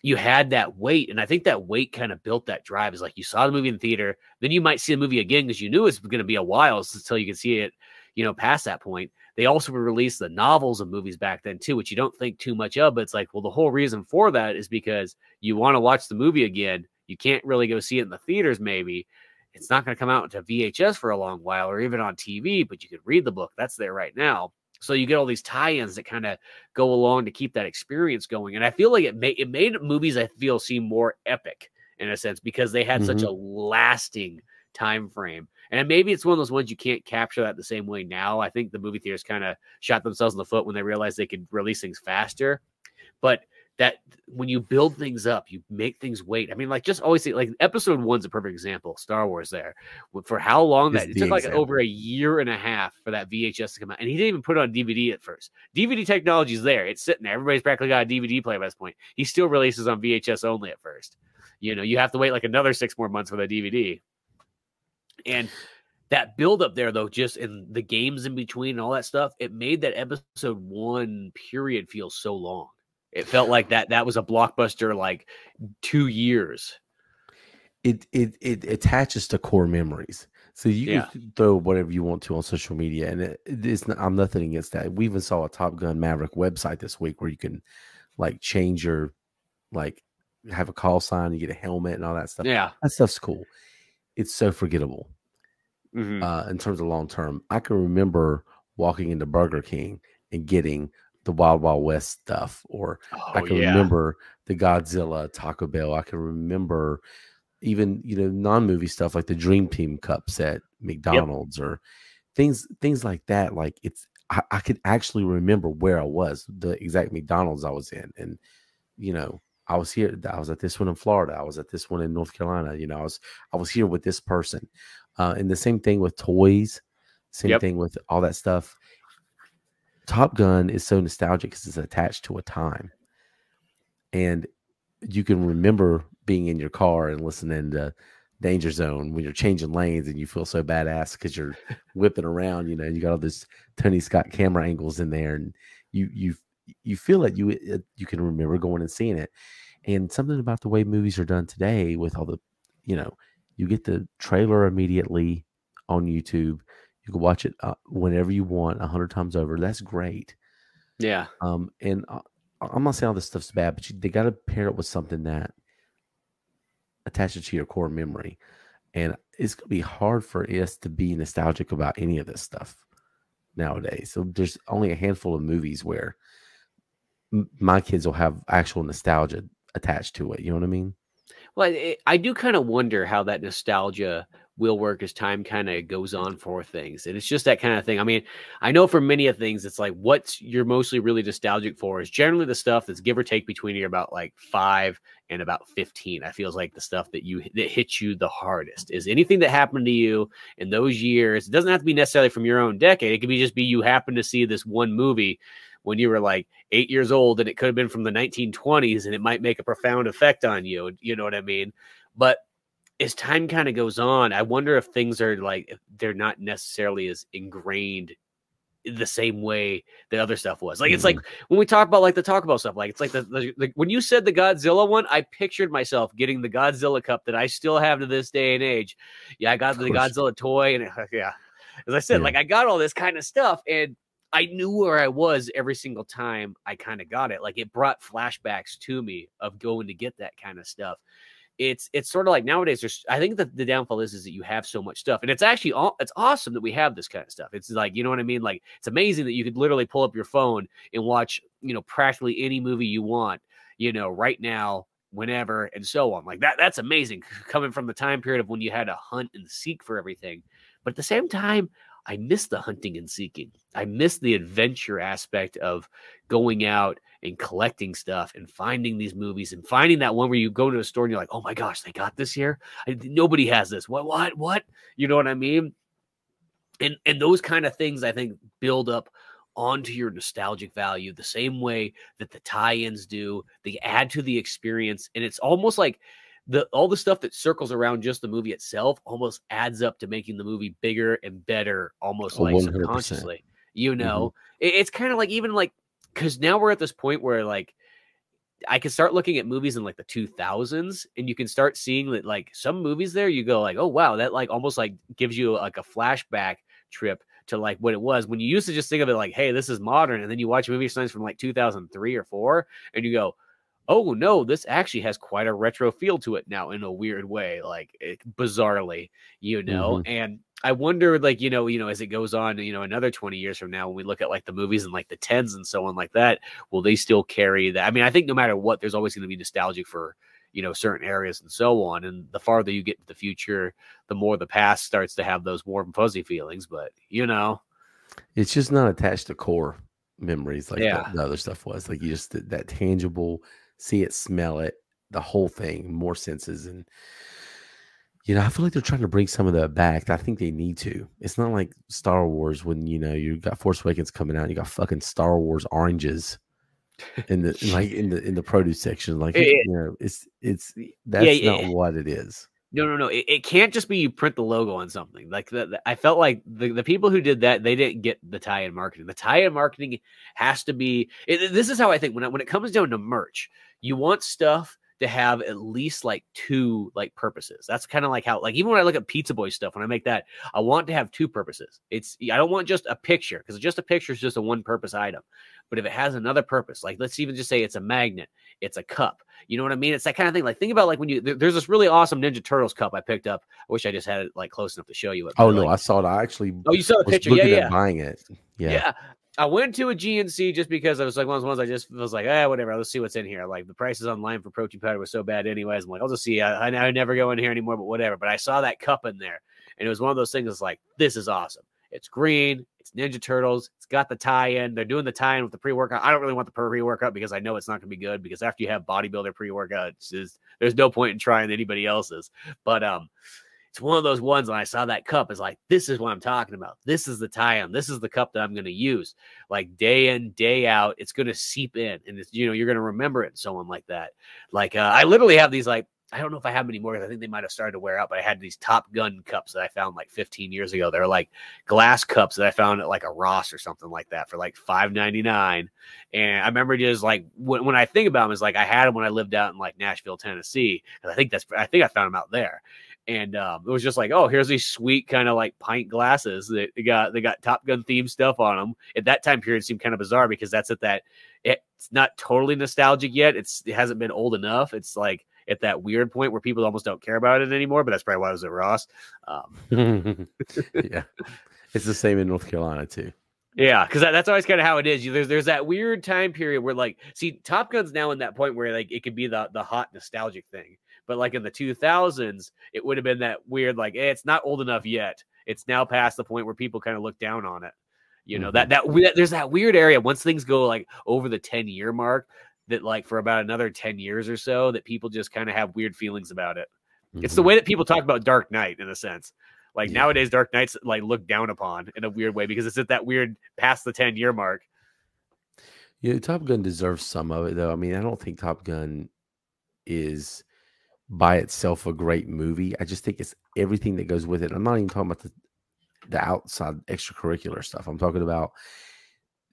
you had that weight. and I think that weight kind of built that drive. Is like you saw the movie in theater, then you might see the movie again because you knew it's going to be a while until you could see it. You know, past that point, they also released the novels of movies back then too, which you don't think too much of. But it's like, well, the whole reason for that is because you want to watch the movie again. You can't really go see it in the theaters. Maybe it's not going to come out to VHS for a long while, or even on TV. But you could read the book. That's there right now. So you get all these tie-ins that kind of go along to keep that experience going. And I feel like it made it made movies I feel seem more epic in a sense because they had such mm-hmm. a lasting time frame. And maybe it's one of those ones you can't capture that the same way now. I think the movie theaters kind of shot themselves in the foot when they realized they could release things faster. But that when you build things up, you make things wait. I mean, like just always say, like episode one's a perfect example. Star Wars there for how long that it took like over a year and a half for that VHS to come out, and he didn't even put it on DVD at first. DVD technology is there; it's sitting there. Everybody's practically got a DVD player by this point. He still releases on VHS only at first. You know, you have to wait like another six more months for the DVD, and that build up there though just in the games in between and all that stuff it made that episode one period feel so long it felt like that that was a blockbuster like two years it it it attaches to core memories so you yeah. can throw whatever you want to on social media and it, it's not, i'm nothing against that we even saw a top gun maverick website this week where you can like change your like have a call sign you get a helmet and all that stuff yeah that stuff's cool it's so forgettable mm-hmm. uh, in terms of long term. I can remember walking into Burger King and getting the Wild Wild West stuff, or oh, I can yeah. remember the Godzilla Taco Bell. I can remember even you know non movie stuff like the Dream Team cups at McDonald's yep. or things things like that. Like it's I, I could actually remember where I was, the exact McDonald's I was in, and you know I was here. I was at this one in Florida. I was at this one in North Carolina. You know, I was I was here with this person. Uh, and the same thing with toys, same yep. thing with all that stuff. Top Gun is so nostalgic because it's attached to a time. And you can remember being in your car and listening to Danger Zone when you're changing lanes and you feel so badass because you're whipping around, you know, you got all this Tony Scott camera angles in there and you you you feel that you uh, you can remember going and seeing it. And something about the way movies are done today with all the, you know, you get the trailer immediately on YouTube. You can watch it uh, whenever you want, a hundred times over. That's great. Yeah. Um, and uh, I'm not saying all this stuff's bad, but you, they got to pair it with something that attaches to your core memory. And it's gonna be hard for us to be nostalgic about any of this stuff nowadays. So there's only a handful of movies where m- my kids will have actual nostalgia attached to it. You know what I mean? Well, it, I do kind of wonder how that nostalgia will work as time kind of goes on for things. And it's just that kind of thing. I mean, I know for many of things, it's like what you're mostly really nostalgic for is generally the stuff that's give or take between you about like five and about 15. I feels like the stuff that you that hits you the hardest is anything that happened to you in those years. It doesn't have to be necessarily from your own decade. It could be just be you happen to see this one movie when you were like eight years old and it could have been from the 1920s and it might make a profound effect on you. You know what I mean? But as time kind of goes on, I wonder if things are like they're not necessarily as ingrained the same way that other stuff was. Like mm-hmm. it's like mm-hmm. when we talk about like the talk about stuff, like it's like the, the, the, when you said the Godzilla one, I pictured myself getting the Godzilla cup that I still have to this day and age. Yeah, I got the Godzilla toy, and yeah, as I said, yeah. like I got all this kind of stuff, and I knew where I was every single time I kind of got it. Like it brought flashbacks to me of going to get that kind of stuff. It's it's sort of like nowadays. There's I think that the downfall is is that you have so much stuff, and it's actually all, it's awesome that we have this kind of stuff. It's like you know what I mean. Like it's amazing that you could literally pull up your phone and watch you know practically any movie you want. You know right now whenever and so on like that that's amazing coming from the time period of when you had to hunt and seek for everything but at the same time I miss the hunting and seeking. I miss the adventure aspect of going out and collecting stuff and finding these movies and finding that one where you go to a store and you're like, oh my gosh, they got this here. I, nobody has this. What? What? What? You know what I mean? And and those kind of things I think build up onto your nostalgic value the same way that the tie-ins do. They add to the experience, and it's almost like the all the stuff that circles around just the movie itself almost adds up to making the movie bigger and better almost like 100%. subconsciously you mm-hmm. know mm-hmm. it, it's kind of like even like because now we're at this point where like I can start looking at movies in like the 2000s and you can start seeing that like some movies there you go like oh wow that like almost like gives you like a flashback trip to like what it was when you used to just think of it like hey this is modern and then you watch movie signs from like 2003 or 4 and you go oh no, this actually has quite a retro feel to it now in a weird way, like it, eh, bizarrely, you know. Mm-hmm. And I wonder, like you know, you know, as it goes on, you know, another twenty years from now, when we look at like the movies and like the tens and so on, like that, will they still carry that? I mean, I think no matter what, there's always going to be nostalgic for you know certain areas and so on. And the farther you get to the future, the more the past starts to have those warm fuzzy feelings. But you know, it's just not attached to core memories like yeah. the, the other stuff was. Like you just that tangible see it, smell it, the whole thing, more senses. And, you know, I feel like they're trying to bring some of that back. I think they need to. It's not like Star Wars when, you know, you got Force Awakens coming out, you got fucking Star Wars oranges in the like in the in the produce section. Like It- you know, it's it's that's not what it is. No, no, no. It, it can't just be you print the logo on something. Like the, the- I felt like the, the people who did that, they didn't get the tie-in marketing. The tie-in marketing has to be. It, this is how I think when when it comes down to merch, you want stuff to have at least like two like purposes. That's kind of like how like even when I look at Pizza Boy stuff, when I make that, I want to have two purposes. It's I don't want just a picture because just a picture is just a one-purpose item. But if it has another purpose, like let's even just say it's a magnet, it's a cup. You know what I mean? It's that kind of thing. Like think about like when you there- there's this really awesome Ninja Turtles cup I picked up. I wish I just had it like close enough to show you it. Oh no, like- I saw it. I actually oh, you saw the picture? Yeah, yeah, buying it. yeah. Yeah. I went to a GNC just because I was like one of those ones I just was like, ah, whatever. Let's see what's in here. Like the prices online for protein powder was so bad, anyways. I'm like, I'll just see. I, I, I never go in here anymore, but whatever. But I saw that cup in there, and it was one of those things. That's like, this is awesome. It's green. It's Ninja Turtles. It's got the tie-in. They're doing the tie-in with the pre-workout. I don't really want the pre-workout because I know it's not going to be good. Because after you have bodybuilder pre-workout, there's no point in trying anybody else's. But um, it's one of those ones when I saw that cup, is like, this is what I'm talking about. This is the tie-in. This is the cup that I'm going to use. Like day in, day out, it's going to seep in, and it's you know you're going to remember it. And so on like that. Like uh, I literally have these like I don't know if I have many more. 'cause I think they might have started to wear out, but I had these Top Gun cups that I found like 15 years ago. They're like glass cups that I found at like a Ross or something like that for like 5.99. And I remember just like when, when I think about them, it's like I had them when I lived out in like Nashville, Tennessee. 'cause I think that's I think I found them out there. And um, it was just like, oh, here's these sweet kind of like pint glasses that they got they got Top Gun themed stuff on them. At that time period, seemed kind of bizarre because that's at that it's not totally nostalgic yet. It's it hasn't been old enough. It's like at that weird point where people almost don't care about it anymore. But that's probably why I was at Ross. Um, yeah. It's the same in North Carolina too. yeah, because that, that's always kind of how it is. You, there's there's that weird time period where like, see, Top Gun's now in that point where like it could be the the hot nostalgic thing. But like in the 2000s, it would have been that weird like, eh, it's not old enough yet. It's now past the point where people kind of look down on it. You know that that we- there's that weird area once things go like over the 10 year mark that like for about another 10 years or so that people just kind of have weird feelings about it. It's the Mhm. way that people talk about Dark Knight in a sense. Like Yeah. nowadays, Dark Knight's like looked down upon in a weird way because it's at that weird past the 10 year mark. Yeah, Top Gun deserves some of it though. I mean, I don't think Top Gun is by itself a great movie. I just think it's everything that goes with it. I'm not even talking about the the outside extracurricular stuff. I'm talking about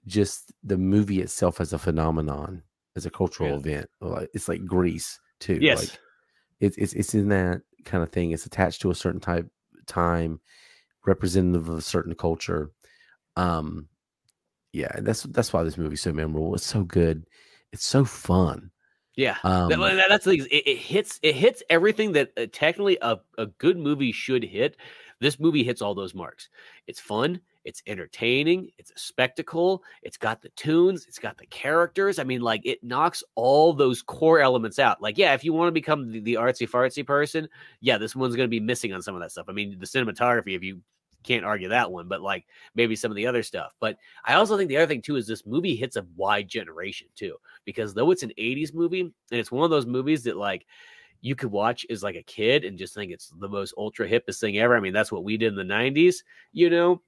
just the movie itself as a phenomenon, as a cultural Yeah. event. Like it's like Grease too. Yes. Like it's it's it's in that kind of thing. It's attached to a certain type time, representative of a certain culture. Um yeah, that's that's why this movie's so memorable. It's so good. It's so fun. Yeah. Um, That- that- that's the thing. It, it hits. It hits everything that uh, technically a, a good movie should hit. This movie hits all those marks. It's fun. It's entertaining. It's a spectacle. It's got the tunes. It's got the characters. I mean, like it knocks all those core elements out. Like, yeah, if you want to become the, the artsy fartsy person, yeah, this one's going to be missing on some of that stuff. I mean, the cinematography, if you can't argue that one, but like maybe some of the other stuff. But I also think the other thing too is this movie hits a wide generation too because though it's an 80s movie and it's one of those movies that like you could watch as like a kid and just think it's the most ultra hippest thing ever. I mean, that's what we did in the 90s, you know.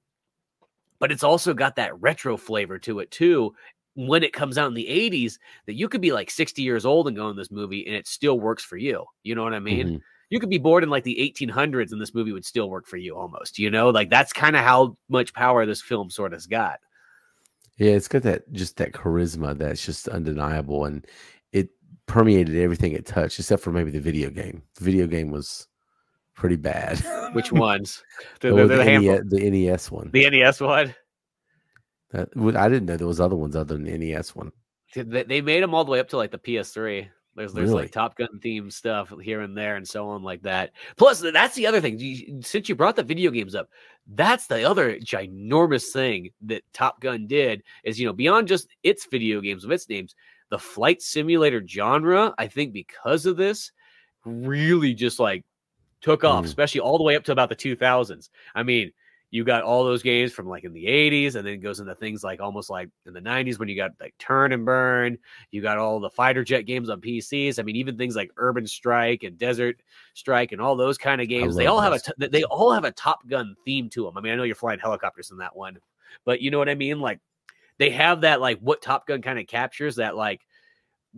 But it's also got that retro flavor to it too. When it comes out in the 80s, that you could be like 60 years old and go in this movie and it still works for you. You know what I mean? mhm. you could be born in like the 1800s and this movie would still work for you almost you know like that's kind of how much power this film sort of's got Yeah, it's got that just that charisma that's just undeniable, and it permeated everything it touched, except for maybe the video game. The video game was pretty bad. which ones the, Oh, the, the, the, NES, the NES one. the nes one That, I didn't know there was other ones other than the NES one. they, they made them all the way up to like the ps3 there's there's Really? like top gun themed stuff here and there and so on like that plus that's the other thing You- since you brought the video games up that's the other ginormous thing that top gun did is you know beyond just its video games of its names the flight simulator genre i think because of this really just like took off Mm. especially all the way up to about the 2000s i mean you got all those games from like in the 80s and then it goes into things like almost like in the 90s when you got like turn and burn. You got all the fighter jet games on pcs i mean even things like urban strike and desert strike and all those kind of games they all have a t- they all have a top gun theme to them i mean i know you're flying helicopters in that one but you know what i mean? Like they have that like what top gun kind of captures that like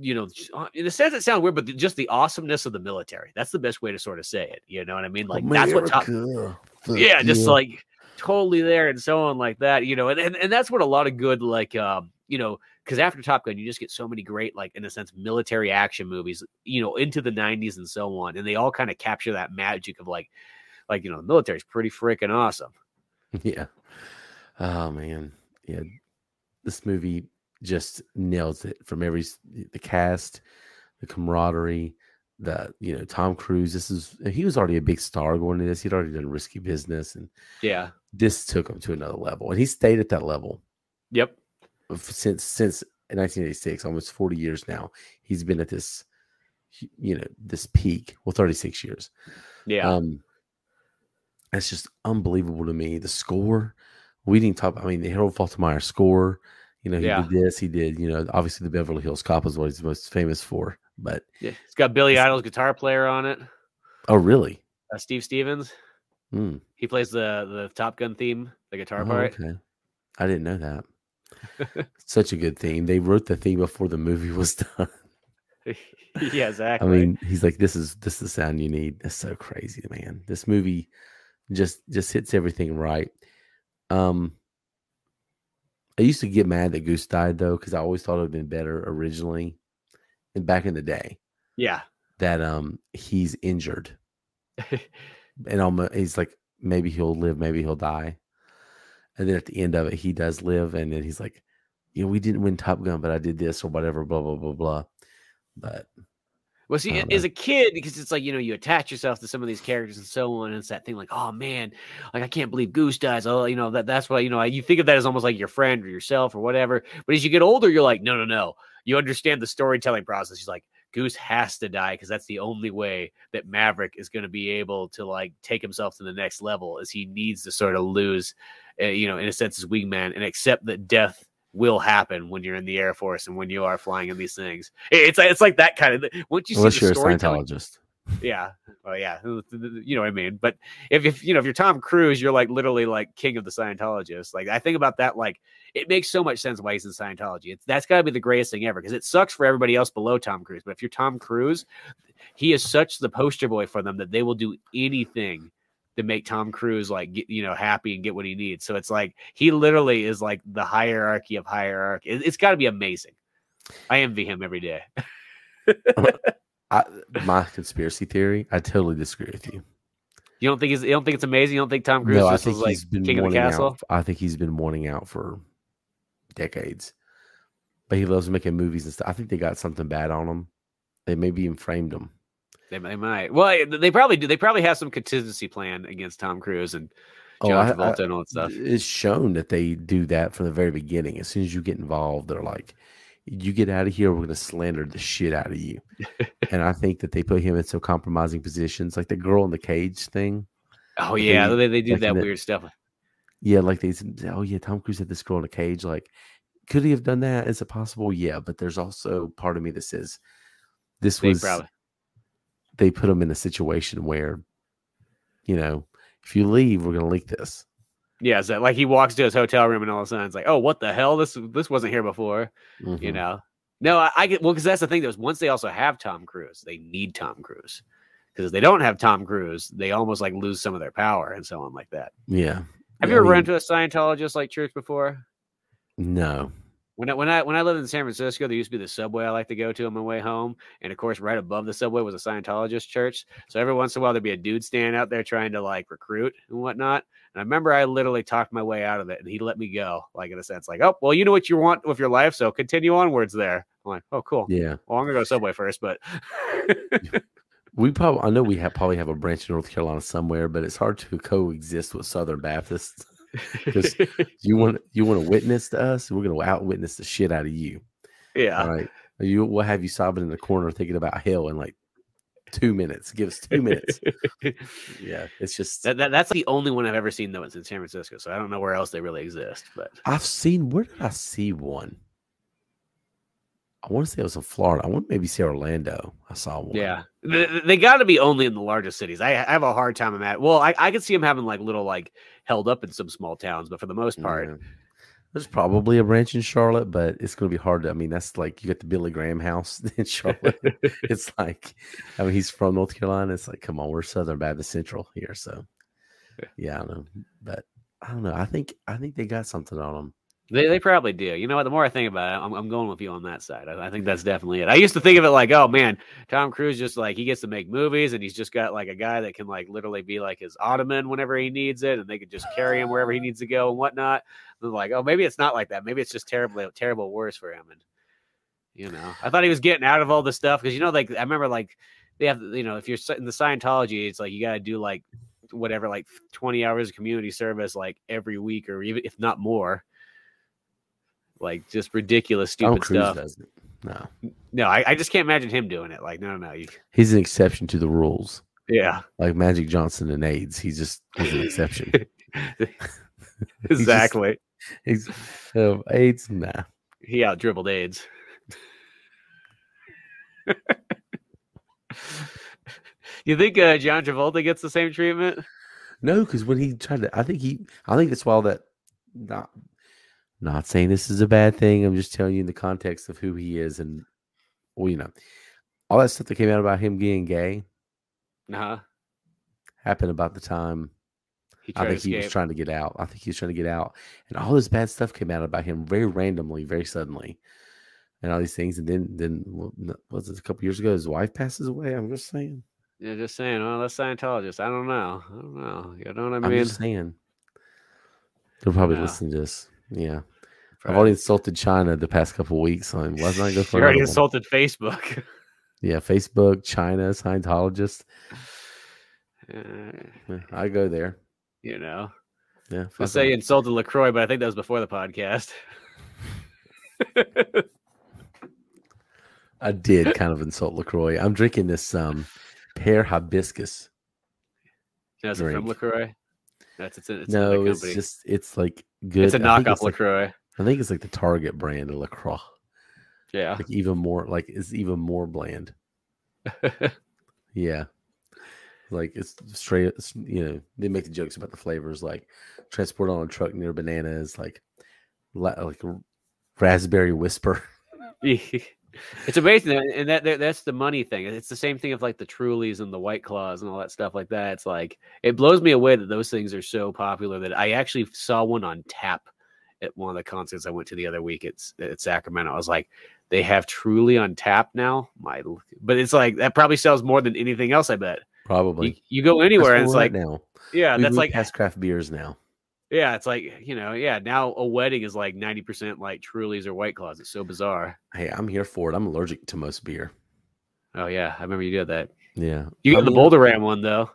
you know, in a sense, it sounds weird, but just the awesomeness of the military. That's the best way to sort of say it. You know what I mean? Like America. that's what top. Yeah, just yeah. like totally there and so on like that. You know, and and, and that's what a lot of good like um you know because after Top Gun, you just get so many great like in a sense military action movies. You know, into the '90s and so on, and they all kind of capture that magic of like like you know the military is pretty freaking awesome. Yeah. Oh man, yeah. This movie just nails it from every the cast, the camaraderie, the you know Tom Cruise. This is he was already a big star going into this. He'd already done risky business, and yeah, this took him to another level, and he stayed at that level. Yep. Since since 1986, almost 40 years now, he's been at this, you know, this peak. Well, 36 years. Yeah. Um, that's just unbelievable to me. The score, we didn't talk. I mean, the Harold Faltermeyer score you know, he yeah. did this, he did, you know, obviously the Beverly Hills Cop is what he's most famous for. But yeah, it's got Billy Idol's guitar player on it. Oh, really? Uh, Steve Stevens. Mm. He plays the the Top Gun theme, the guitar oh, part. Okay, I didn't know that. Such a good theme. They wrote the theme before the movie was done. yeah, exactly. I mean, he's like, "This is this is the sound you need." That's so crazy, man. This movie just just hits everything right. Um, I used to get mad that Goose died though, because I always thought it would have been better originally and back in the day. Yeah. That um he's injured. and almost he's like, maybe he'll live, maybe he'll die. And then at the end of it, he does live, and then he's like, you know, we didn't win Top Gun, but I did this or whatever, blah, blah, blah, blah. But well, see, as a kid, because it's like you know you attach yourself to some of these characters and so on, and it's that thing like, oh man, like I can't believe Goose dies. Oh, you know that that's why you know you think of that as almost like your friend or yourself or whatever. But as you get older, you're like, no, no, no. You understand the storytelling process. He's like, Goose has to die because that's the only way that Maverick is going to be able to like take himself to the next level. Is he needs to sort of lose, uh, you know, in a sense, his wingman and accept that death will happen when you're in the Air Force and when you are flying in these things. It's it's like that kind of. Once you see Unless the you're a Scientologist. Yeah. Oh yeah. You know what I mean. But if if you know if you're Tom Cruise, you're like literally like king of the Scientologists. Like I think about that. Like it makes so much sense why he's in Scientology. It's that's got to be the greatest thing ever because it sucks for everybody else below Tom Cruise. But if you're Tom Cruise, he is such the poster boy for them that they will do anything to make Tom Cruise like get, you know happy and get what he needs. So it's like he literally is like the hierarchy of hierarchy. It, has got to be amazing. I envy him every day. I, my conspiracy theory, I totally disagree with you. You don't think it's you don't think it's amazing? You don't think Tom Cruise no, I think he's like been king of the castle? Out, I think he's been wanting out for decades. But he loves making movies and stuff. I think they got something bad on him. They maybe even framed him. They, they might. Well, eh, they probably do. They probably have some contingency plan against Tom Cruise and oh, John oh, Travolta I, and all that stuff. It's shown that they do that from the very beginning. As soon as you get involved, they're like, "You get out of here, we're going to slander the shit out of you." and I think that they put him in some compromising positions, like the girl in the cage thing. Oh yeah, they, they do that weird stuff. Yeah, like they said, "Oh yeah, Tom Cruise had this girl in a cage." Like, could he have done that? Is it possible? Yeah, but there's also part of me that says this was probably they put him in a situation where, you know, if you leave, we're going to leak this. Yeah, so like he walks to his hotel room and all of a sudden it's like, oh, what the hell? This this wasn't here before. Mm-hmm. You know. No, I, I get well because that's the thing. That was once they also have Tom Cruise, they need Tom Cruise because if they don't have Tom Cruise, they almost like lose some of their power and so on like that. Yeah. Have yeah, you ever I mean, run into a Scientologist like church before? No. When I, when I when I lived in San Francisco, there used to be the subway I like to go to on my way home, and of course, right above the subway was a Scientologist church. So every once in a while, there'd be a dude standing out there trying to like recruit and whatnot. And I remember I literally talked my way out of it, and he let me go, like in a sense, like, oh, well, you know what you want with your life, so continue onwards there. I'm like, oh, cool. Yeah. Well, I'm gonna go subway first, but. we probably, I know we have probably have a branch in North Carolina somewhere, but it's hard to coexist with Southern Baptists because you want you want to witness to us, we're going to out witness the shit out of you. Yeah. All right. You we'll have you sobbing in the corner thinking about hell in like two minutes. Give us two minutes. yeah, it's just that, that that's the only one I've ever seen though. It's in San Francisco, so I don't know where else they really exist. But I've seen. Where did I see one? I want to say it was in Florida. I want to maybe see Orlando. I saw one. yeah, they, they got to be only in the largest cities. I, I have a hard time at. Well, I I could see them having like little like held up in some small towns, but for the most part, Yeah. There's probably a branch in Charlotte, but it's going to be hard to. I mean, that's like you got the Billy Graham house in Charlotte. it's like, I mean, he's from North Carolina. It's like, come on, we're Southern Baptist Central here, so yeah, I don't know, but I don't know. I think I think they got something on them. They, they probably do. You know what? The more I think about it, I'm, I'm going with you on that side. I, I think that's definitely it. I used to think of it like, oh man, Tom Cruise just like he gets to make movies and he's just got like a guy that can like literally be like his ottoman whenever he needs it, and they could just carry him wherever he needs to go and whatnot. And like, oh, maybe it's not like that. Maybe it's just terribly terrible worse for him. And you know, I thought he was getting out of all this stuff because you know, like I remember like they have you know if you're in the Scientology, it's like you got to do like whatever like 20 hours of community service like every week or even if not more like just ridiculous stupid stuff doesn't. No, no I, I just can't imagine him doing it like no no no you, he's an exception to the rules. yeah Like Magic Johnson and AIDS, he's just he's an exception. exactly he's um, AIDS. Nah, he out dribbled aids you think uh, john travolta gets the same treatment no, because when he tried to, I think he, I think it's while that. Not, not saying this is a bad thing. I'm just telling you in the context of who he is, and well, you know, all that stuff that came out about him being gay uh-huh happened about the time I think he was trying to get out. I think he was trying to get out, and all this bad stuff came out about him very randomly, very suddenly, and all these things. And then, then well, was it a couple years ago? His wife passes away. I'm just saying. yeah just saying Well, that's scientologist i don't know i don't know you know what i mean? I'm just saying. They'll probably Yeah. listen to this. Yeah, I've Probably. already insulted China the past couple of weeks. So let's not go for you already another one. insulted facebook Yeah, Facebook, China, Scientologist. Uh, I go there. you know Yeah, I say you insulted Lacroix, but I think that was before the podcast. I did kind of insult Lacroix. I'm drinking this um pear hibiscus. That's it from Lacroix. That's it's, a- it's no, it's just it's like good. it's a knockoff it's like- Lacroix. I think it's like the Target brand of Lacroix. Yeah, Like even more, like it's even more bland. Yeah, like it's straight. It's, you know, they make the jokes about the flavors, like transport on a truck near bananas, like like raspberry whisper. it's amazing, and that, that that's the money thing. It's the same thing of like the Trulies and the White Claws and all that stuff like that. It's like it blows me away that those things are so popular that I actually saw one on tap at one of the concerts I went to the other week at, S- at Sacramento. I was like, they have Truly on tap now. My, but it's like that probably sells more than anything else. I bet. Probably You, you go anywhere and it's like, now. yeah, We that's like past craft beers now. Yeah, it's like you know, yeah. Now a wedding is like ninety percent like Trulies or White Claws. It's so bizarre. Hey, I'm here for it. I'm allergic to most beer. Oh yeah, I remember you did that. Yeah, You I got the Boulder Ram one though.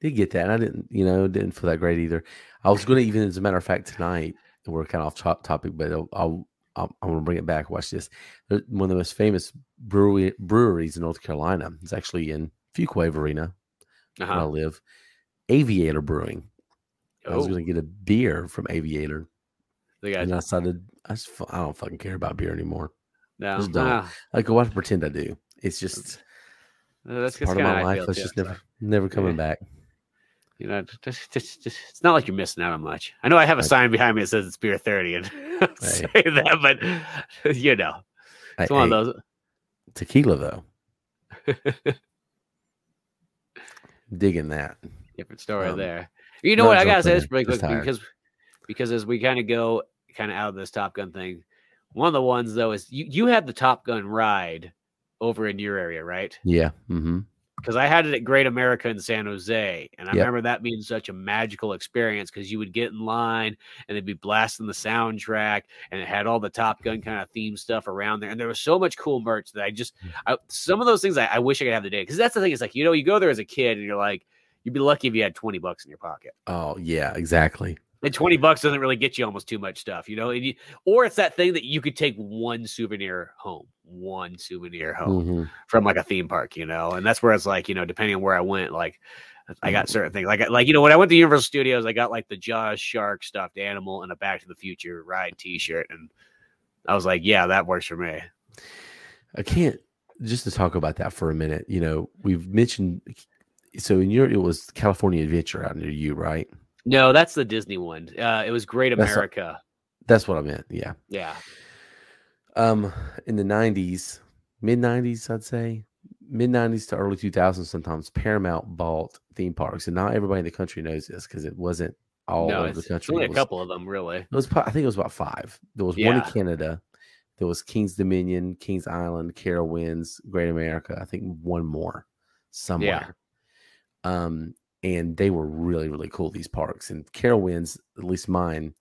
did get that. I didn't, you know, didn't feel that great either. I was going to even, as a matter of fact, tonight we're kind of off top topic, but I'll, I'll, I'll I'm going to bring it back. Watch this. One of the most famous brewery breweries in North Carolina is actually in Fuquay-Varina, where I Uh-huh. live. Aviator Brewing. I was Oh, going to get a beer from Aviator, they got and I decided I just I don't fucking care about beer anymore. no. just don't. I go out and pretend I do. It's just that's part of my life. feel That's just never like, never coming Yeah. back. you know, just, just, just, it's not like you're missing out on much. I know I have a Right. sign behind me that says it's beer thirty, and Hey. say that, but you know, it's one of those. tequila though. Digging that. different story Um, there. You know not what? I gotta say this really quick because because as we kind of go kind of out of this Top Gun thing, one of the ones though is you you had the Top Gun ride over in your area, right? Yeah. Mm-hmm. Because I had it at Great America in San Jose, and I Yep. remember that being such a magical experience because you would get in line and they'd be blasting the soundtrack, and it had all the Top Gun kind of theme stuff around there, and there was so much cool merch that I just I, some of those things I, I wish I could have today because that's the thing. It's like you know you go there as a kid and you're like you'd be lucky if you had twenty bucks in your pocket. Oh yeah, exactly. And twenty bucks doesn't really get you almost too much stuff, you know. And you, or it's that thing that you could take one souvenir home, one souvenir home Mhm. from like a theme park, you know. And that's where it's like, you know, depending on where I went, like I Mm-hmm. got certain things, like like you know, when I went to Universal Studios, I got like the Jaws shark stuffed animal and a Back to the Future ride T-shirt, and I was like, yeah, that works for me. I can't just to talk about that for a minute. You know, we've mentioned so in your it was California Adventure out near you, right? No, that's the Disney one. Uh, it was Great That's America. That's what I meant. Yeah. yeah. Um, in the '90s, mid '90s, I'd say mid '90s to early 2000s. Sometimes Paramount bought theme parks, and not everybody in the country knows this because it wasn't all no, over the country. only It a couple of them, really. It was, I think it was about five. There was one in Canada. There was King's Dominion, King's Island, Carowinds, Great America. I think one more somewhere. Um, and they were really, really cool. These parks and Carowinds, at least mine.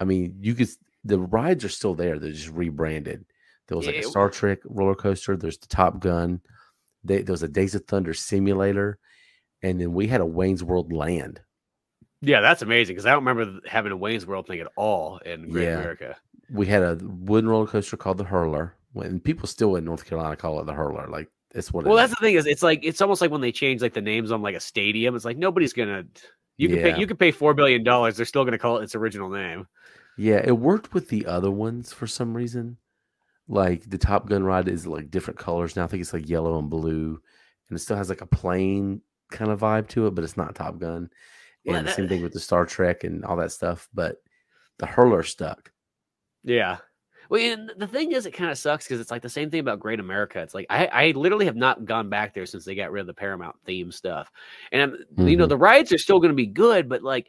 I mean, you could. The rides are still there. They're just rebranded. There was like a Star Trek roller coaster. There's the Top Gun. They, there was a Days of Thunder simulator, and then we had a Wayne's World Land. Yeah, that's amazing because I don't remember having a Wayne's World thing at all in Great Yeah. America. we had a wooden roller coaster called the Hurler. When people still in North Carolina call it the Hurler, like it's what. Well, that's is. the thing is, it's like it's almost like when they change like the names on like a stadium. It's like nobody's gonna. You can Yeah. pay. You can pay four billion dollars. They're still gonna call it its original name. yeah. It worked with the other ones for some reason. Like the Top Gun ride is like different colors now. I think it's like yellow and blue, and it still has like a plane kind of vibe to it, but it's not Top Gun. Well, And the same thing with the Star Trek and all that stuff. But the Hurler stuck. Yeah. Well, and the thing is, it kind of sucks because it's like the same thing about Great America. It's like I, I literally have not gone back there since they got rid of the Paramount theme stuff, and I'm, you know Mhm. the rides are still going to be good, but like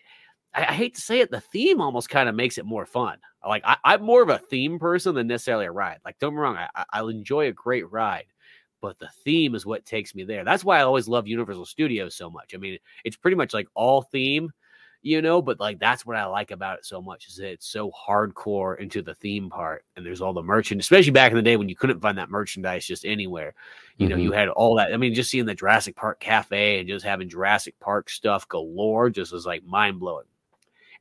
I, I hate to say it, the theme almost kind of makes it more fun. Like I, I'm more of a theme person than necessarily a ride. Like don't get me wrong, I- I'll enjoy a great ride, but the theme is what takes me there. That's why I always love Universal Studios so much. I mean, it's pretty much like all theme you know but like that's what i like about it so much is that it's so hardcore into the theme part and there's all the merchant especially back in the day when you couldn't find that merchandise just anywhere you know Mhm. you had all that i mean just seeing the jurassic park cafe and just having jurassic park stuff galore just was like mind-blowing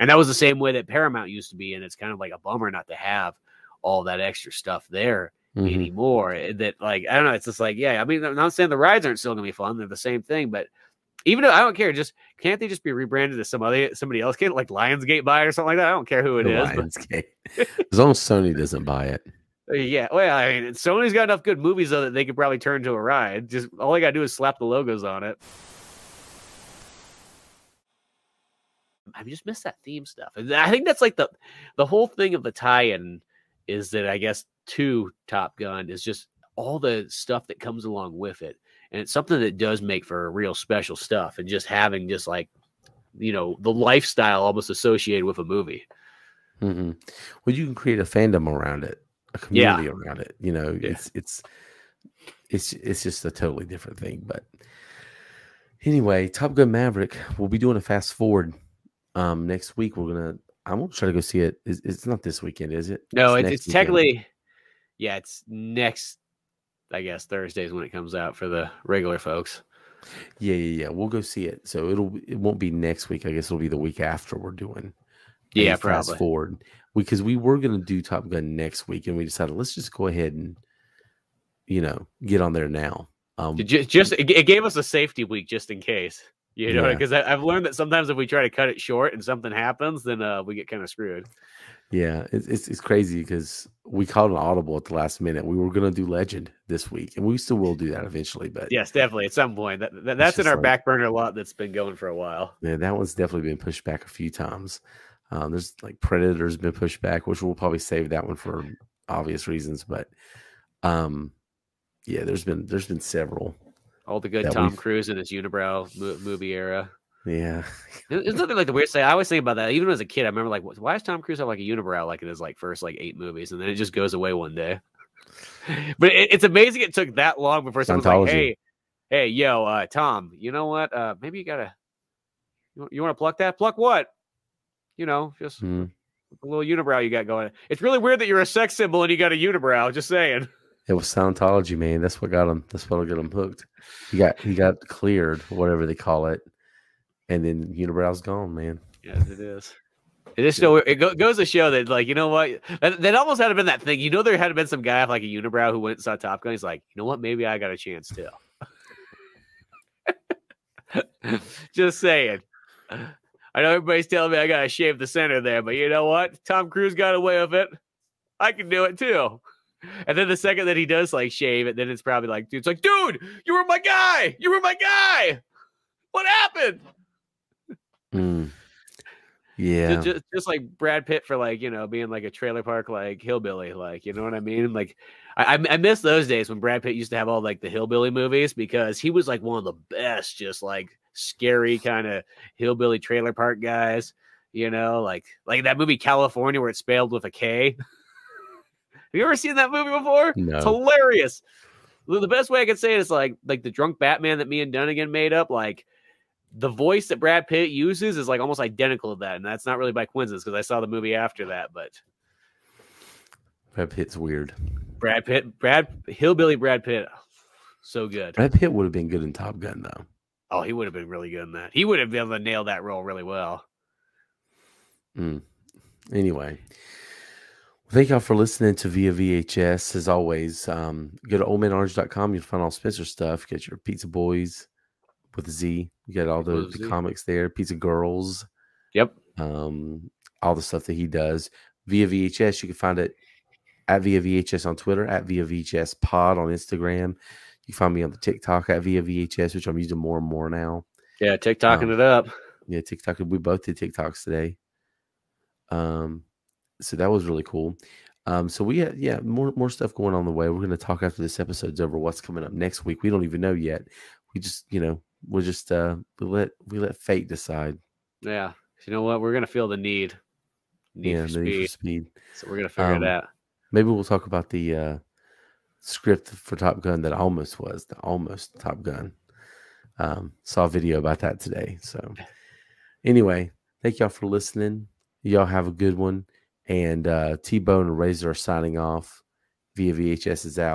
and that was the same way that paramount used to be and it's kind of like a bummer not to have all that extra stuff there Mhm. anymore. eh, That like I don't know. It's just like yeah. I mean, I'm not saying the rides aren't still gonna be fun. They're the same thing, but even though I don't care, just can't they just be rebranded as some other somebody else? Can like Lionsgate buy it or something like that? I don't care who it is. but- Lionsgate. as long as Sony doesn't buy it. uh, yeah. Well, I mean, Sony's got enough good movies though that they could probably turn to a ride. Just all they gotta do is slap the logos on it. I just missed that theme stuff. And I think that's like the the whole thing of the tie-in is that I guess to Top Gun is just all the stuff that comes along with it. And it's something that does make for real special stuff and just having just like you know the lifestyle almost associated with a movie. hmm Well, you can create a fandom around it, a Yeah. community around it. You know, Yeah. it's it's it's it's just a totally different thing. But anyway, Top Gun Maverick. We'll be doing a fast forward um next week. We're gonna. I'm gonna try to go see it. It's, it's not this weekend, is it? No, it's, it's weekend. technically, yeah, it's next, I guess Thursdays when it comes out for the regular folks. Yeah, yeah, yeah. We'll go see it. So it'll it won't be next week. I guess it'll be the week after we're doing. Yeah, fast probably. forward because we were gonna do Top Gun next week, and we decided let's just go ahead and you know get on there now. Um, It ju- Just it, gave us a safety week just in case, you know, Yeah. because I've learned that sometimes if we try to cut it short and something happens, then uh, we get kind of screwed. Yeah, it's it's, it's crazy because we called an audible at the last minute. We were gonna do Legend this week, and we still will do that eventually. But Yes, definitely at some point. That, that that's in our like- back burner a lot. That's been going for a while. yeah, that one's definitely been pushed back a few times. Um, there's like Predator's been pushed back, which we'll probably save that one for obvious reasons. But um, yeah, there's been there's been several. All the good Tom Cruise in his unibrow movie era. Yeah, It's nothing like the weird thing. I always think about that. Even as a kid, I remember like, why does Tom Cruise have like a unibrow like in his like first like eight movies, and then it just goes away one day. But it, it's amazing it took that long before someone's like, hey, hey, yo, uh, Tom, you know what? Uh, maybe you gotta, you, you want to pluck that? Pluck what? You know, just Mhm. a little unibrow you got going. It's really weird that you're a sex symbol and you got a unibrow. Just saying. it was Scientology, man. That's what got him. That's what'll get him hooked. He got he got cleared, whatever they call it, and then Unibrow's gone, man. Yes, it is. It just show it go, goes to show that like you know what that, that almost had to been that thing. You know there had been some guy like a unibrow who went and saw Top Gun. He's like, you know what? Maybe I got a chance too. just saying. I know everybody's telling me I gotta shave the center there, but you know what? Tom Cruise got away with it. I can do it too. And then the second that he does like shave it, then it's probably like, dude, it's like, dude, you were my guy. You were my guy. What happened? Mm. Yeah. Just, just, just like Brad Pitt for like you know being like a trailer park like hillbilly, like you know what I mean. Like I I miss those days when Brad Pitt used to have all like the hillbilly movies because he was like one of the best, just like scary kind of hillbilly trailer park guys. You know, like like that movie Kalifornia where it's spelled with a K. Have you ever seen that movie before? No. It's hilarious. The best way I could say it is like like the drunk Batman that me and Dunnigan made up. Like the voice that Brad Pitt uses is like almost identical to that, and that's not really by coincidence because I saw the movie after that. But Brad Pitt's weird. Brad Pitt, Brad Hillbilly Brad Pitt, so good. Brad Pitt would have been good in Top Gun though. Oh, he would have been really good in that. He would have been able to nail that role really well. Mm. Anyway, thank y'all for listening to Via VHS. As always, um, go to oldmanorange.com. You'll find all Spencer stuff. Get your Pizza Boys with Z. You got all the, the comics there. Pizza Girls. Yep. Um, all the stuff that he does via VHS. You can find it at Via VHS on Twitter, at Via VHS Pod on Instagram. You find me on the TikTok at Via VHS, which I'm using more and more now. Yeah, TikToking Um, it up. Yeah, TikTok. We both did TikToks today. Um, so that was really cool. Um, so we had yeah more more stuff going on the way. We're going to talk after this episode's over. What's coming up next week? We don't even know yet. We just you know we'll just uh we let we let fate decide. Yeah. You know what? We're gonna feel the need. Need yeah, for the Need speed. for speed. So we're gonna figure Um, it out. Maybe we'll talk about the uh, script for Top Gun that almost was the almost Top Gun. Um, saw a video about that today. So anyway, thank y'all for listening. Y'all have a good one. And uh, T Bone and Razor are signing off. Via VHS is out.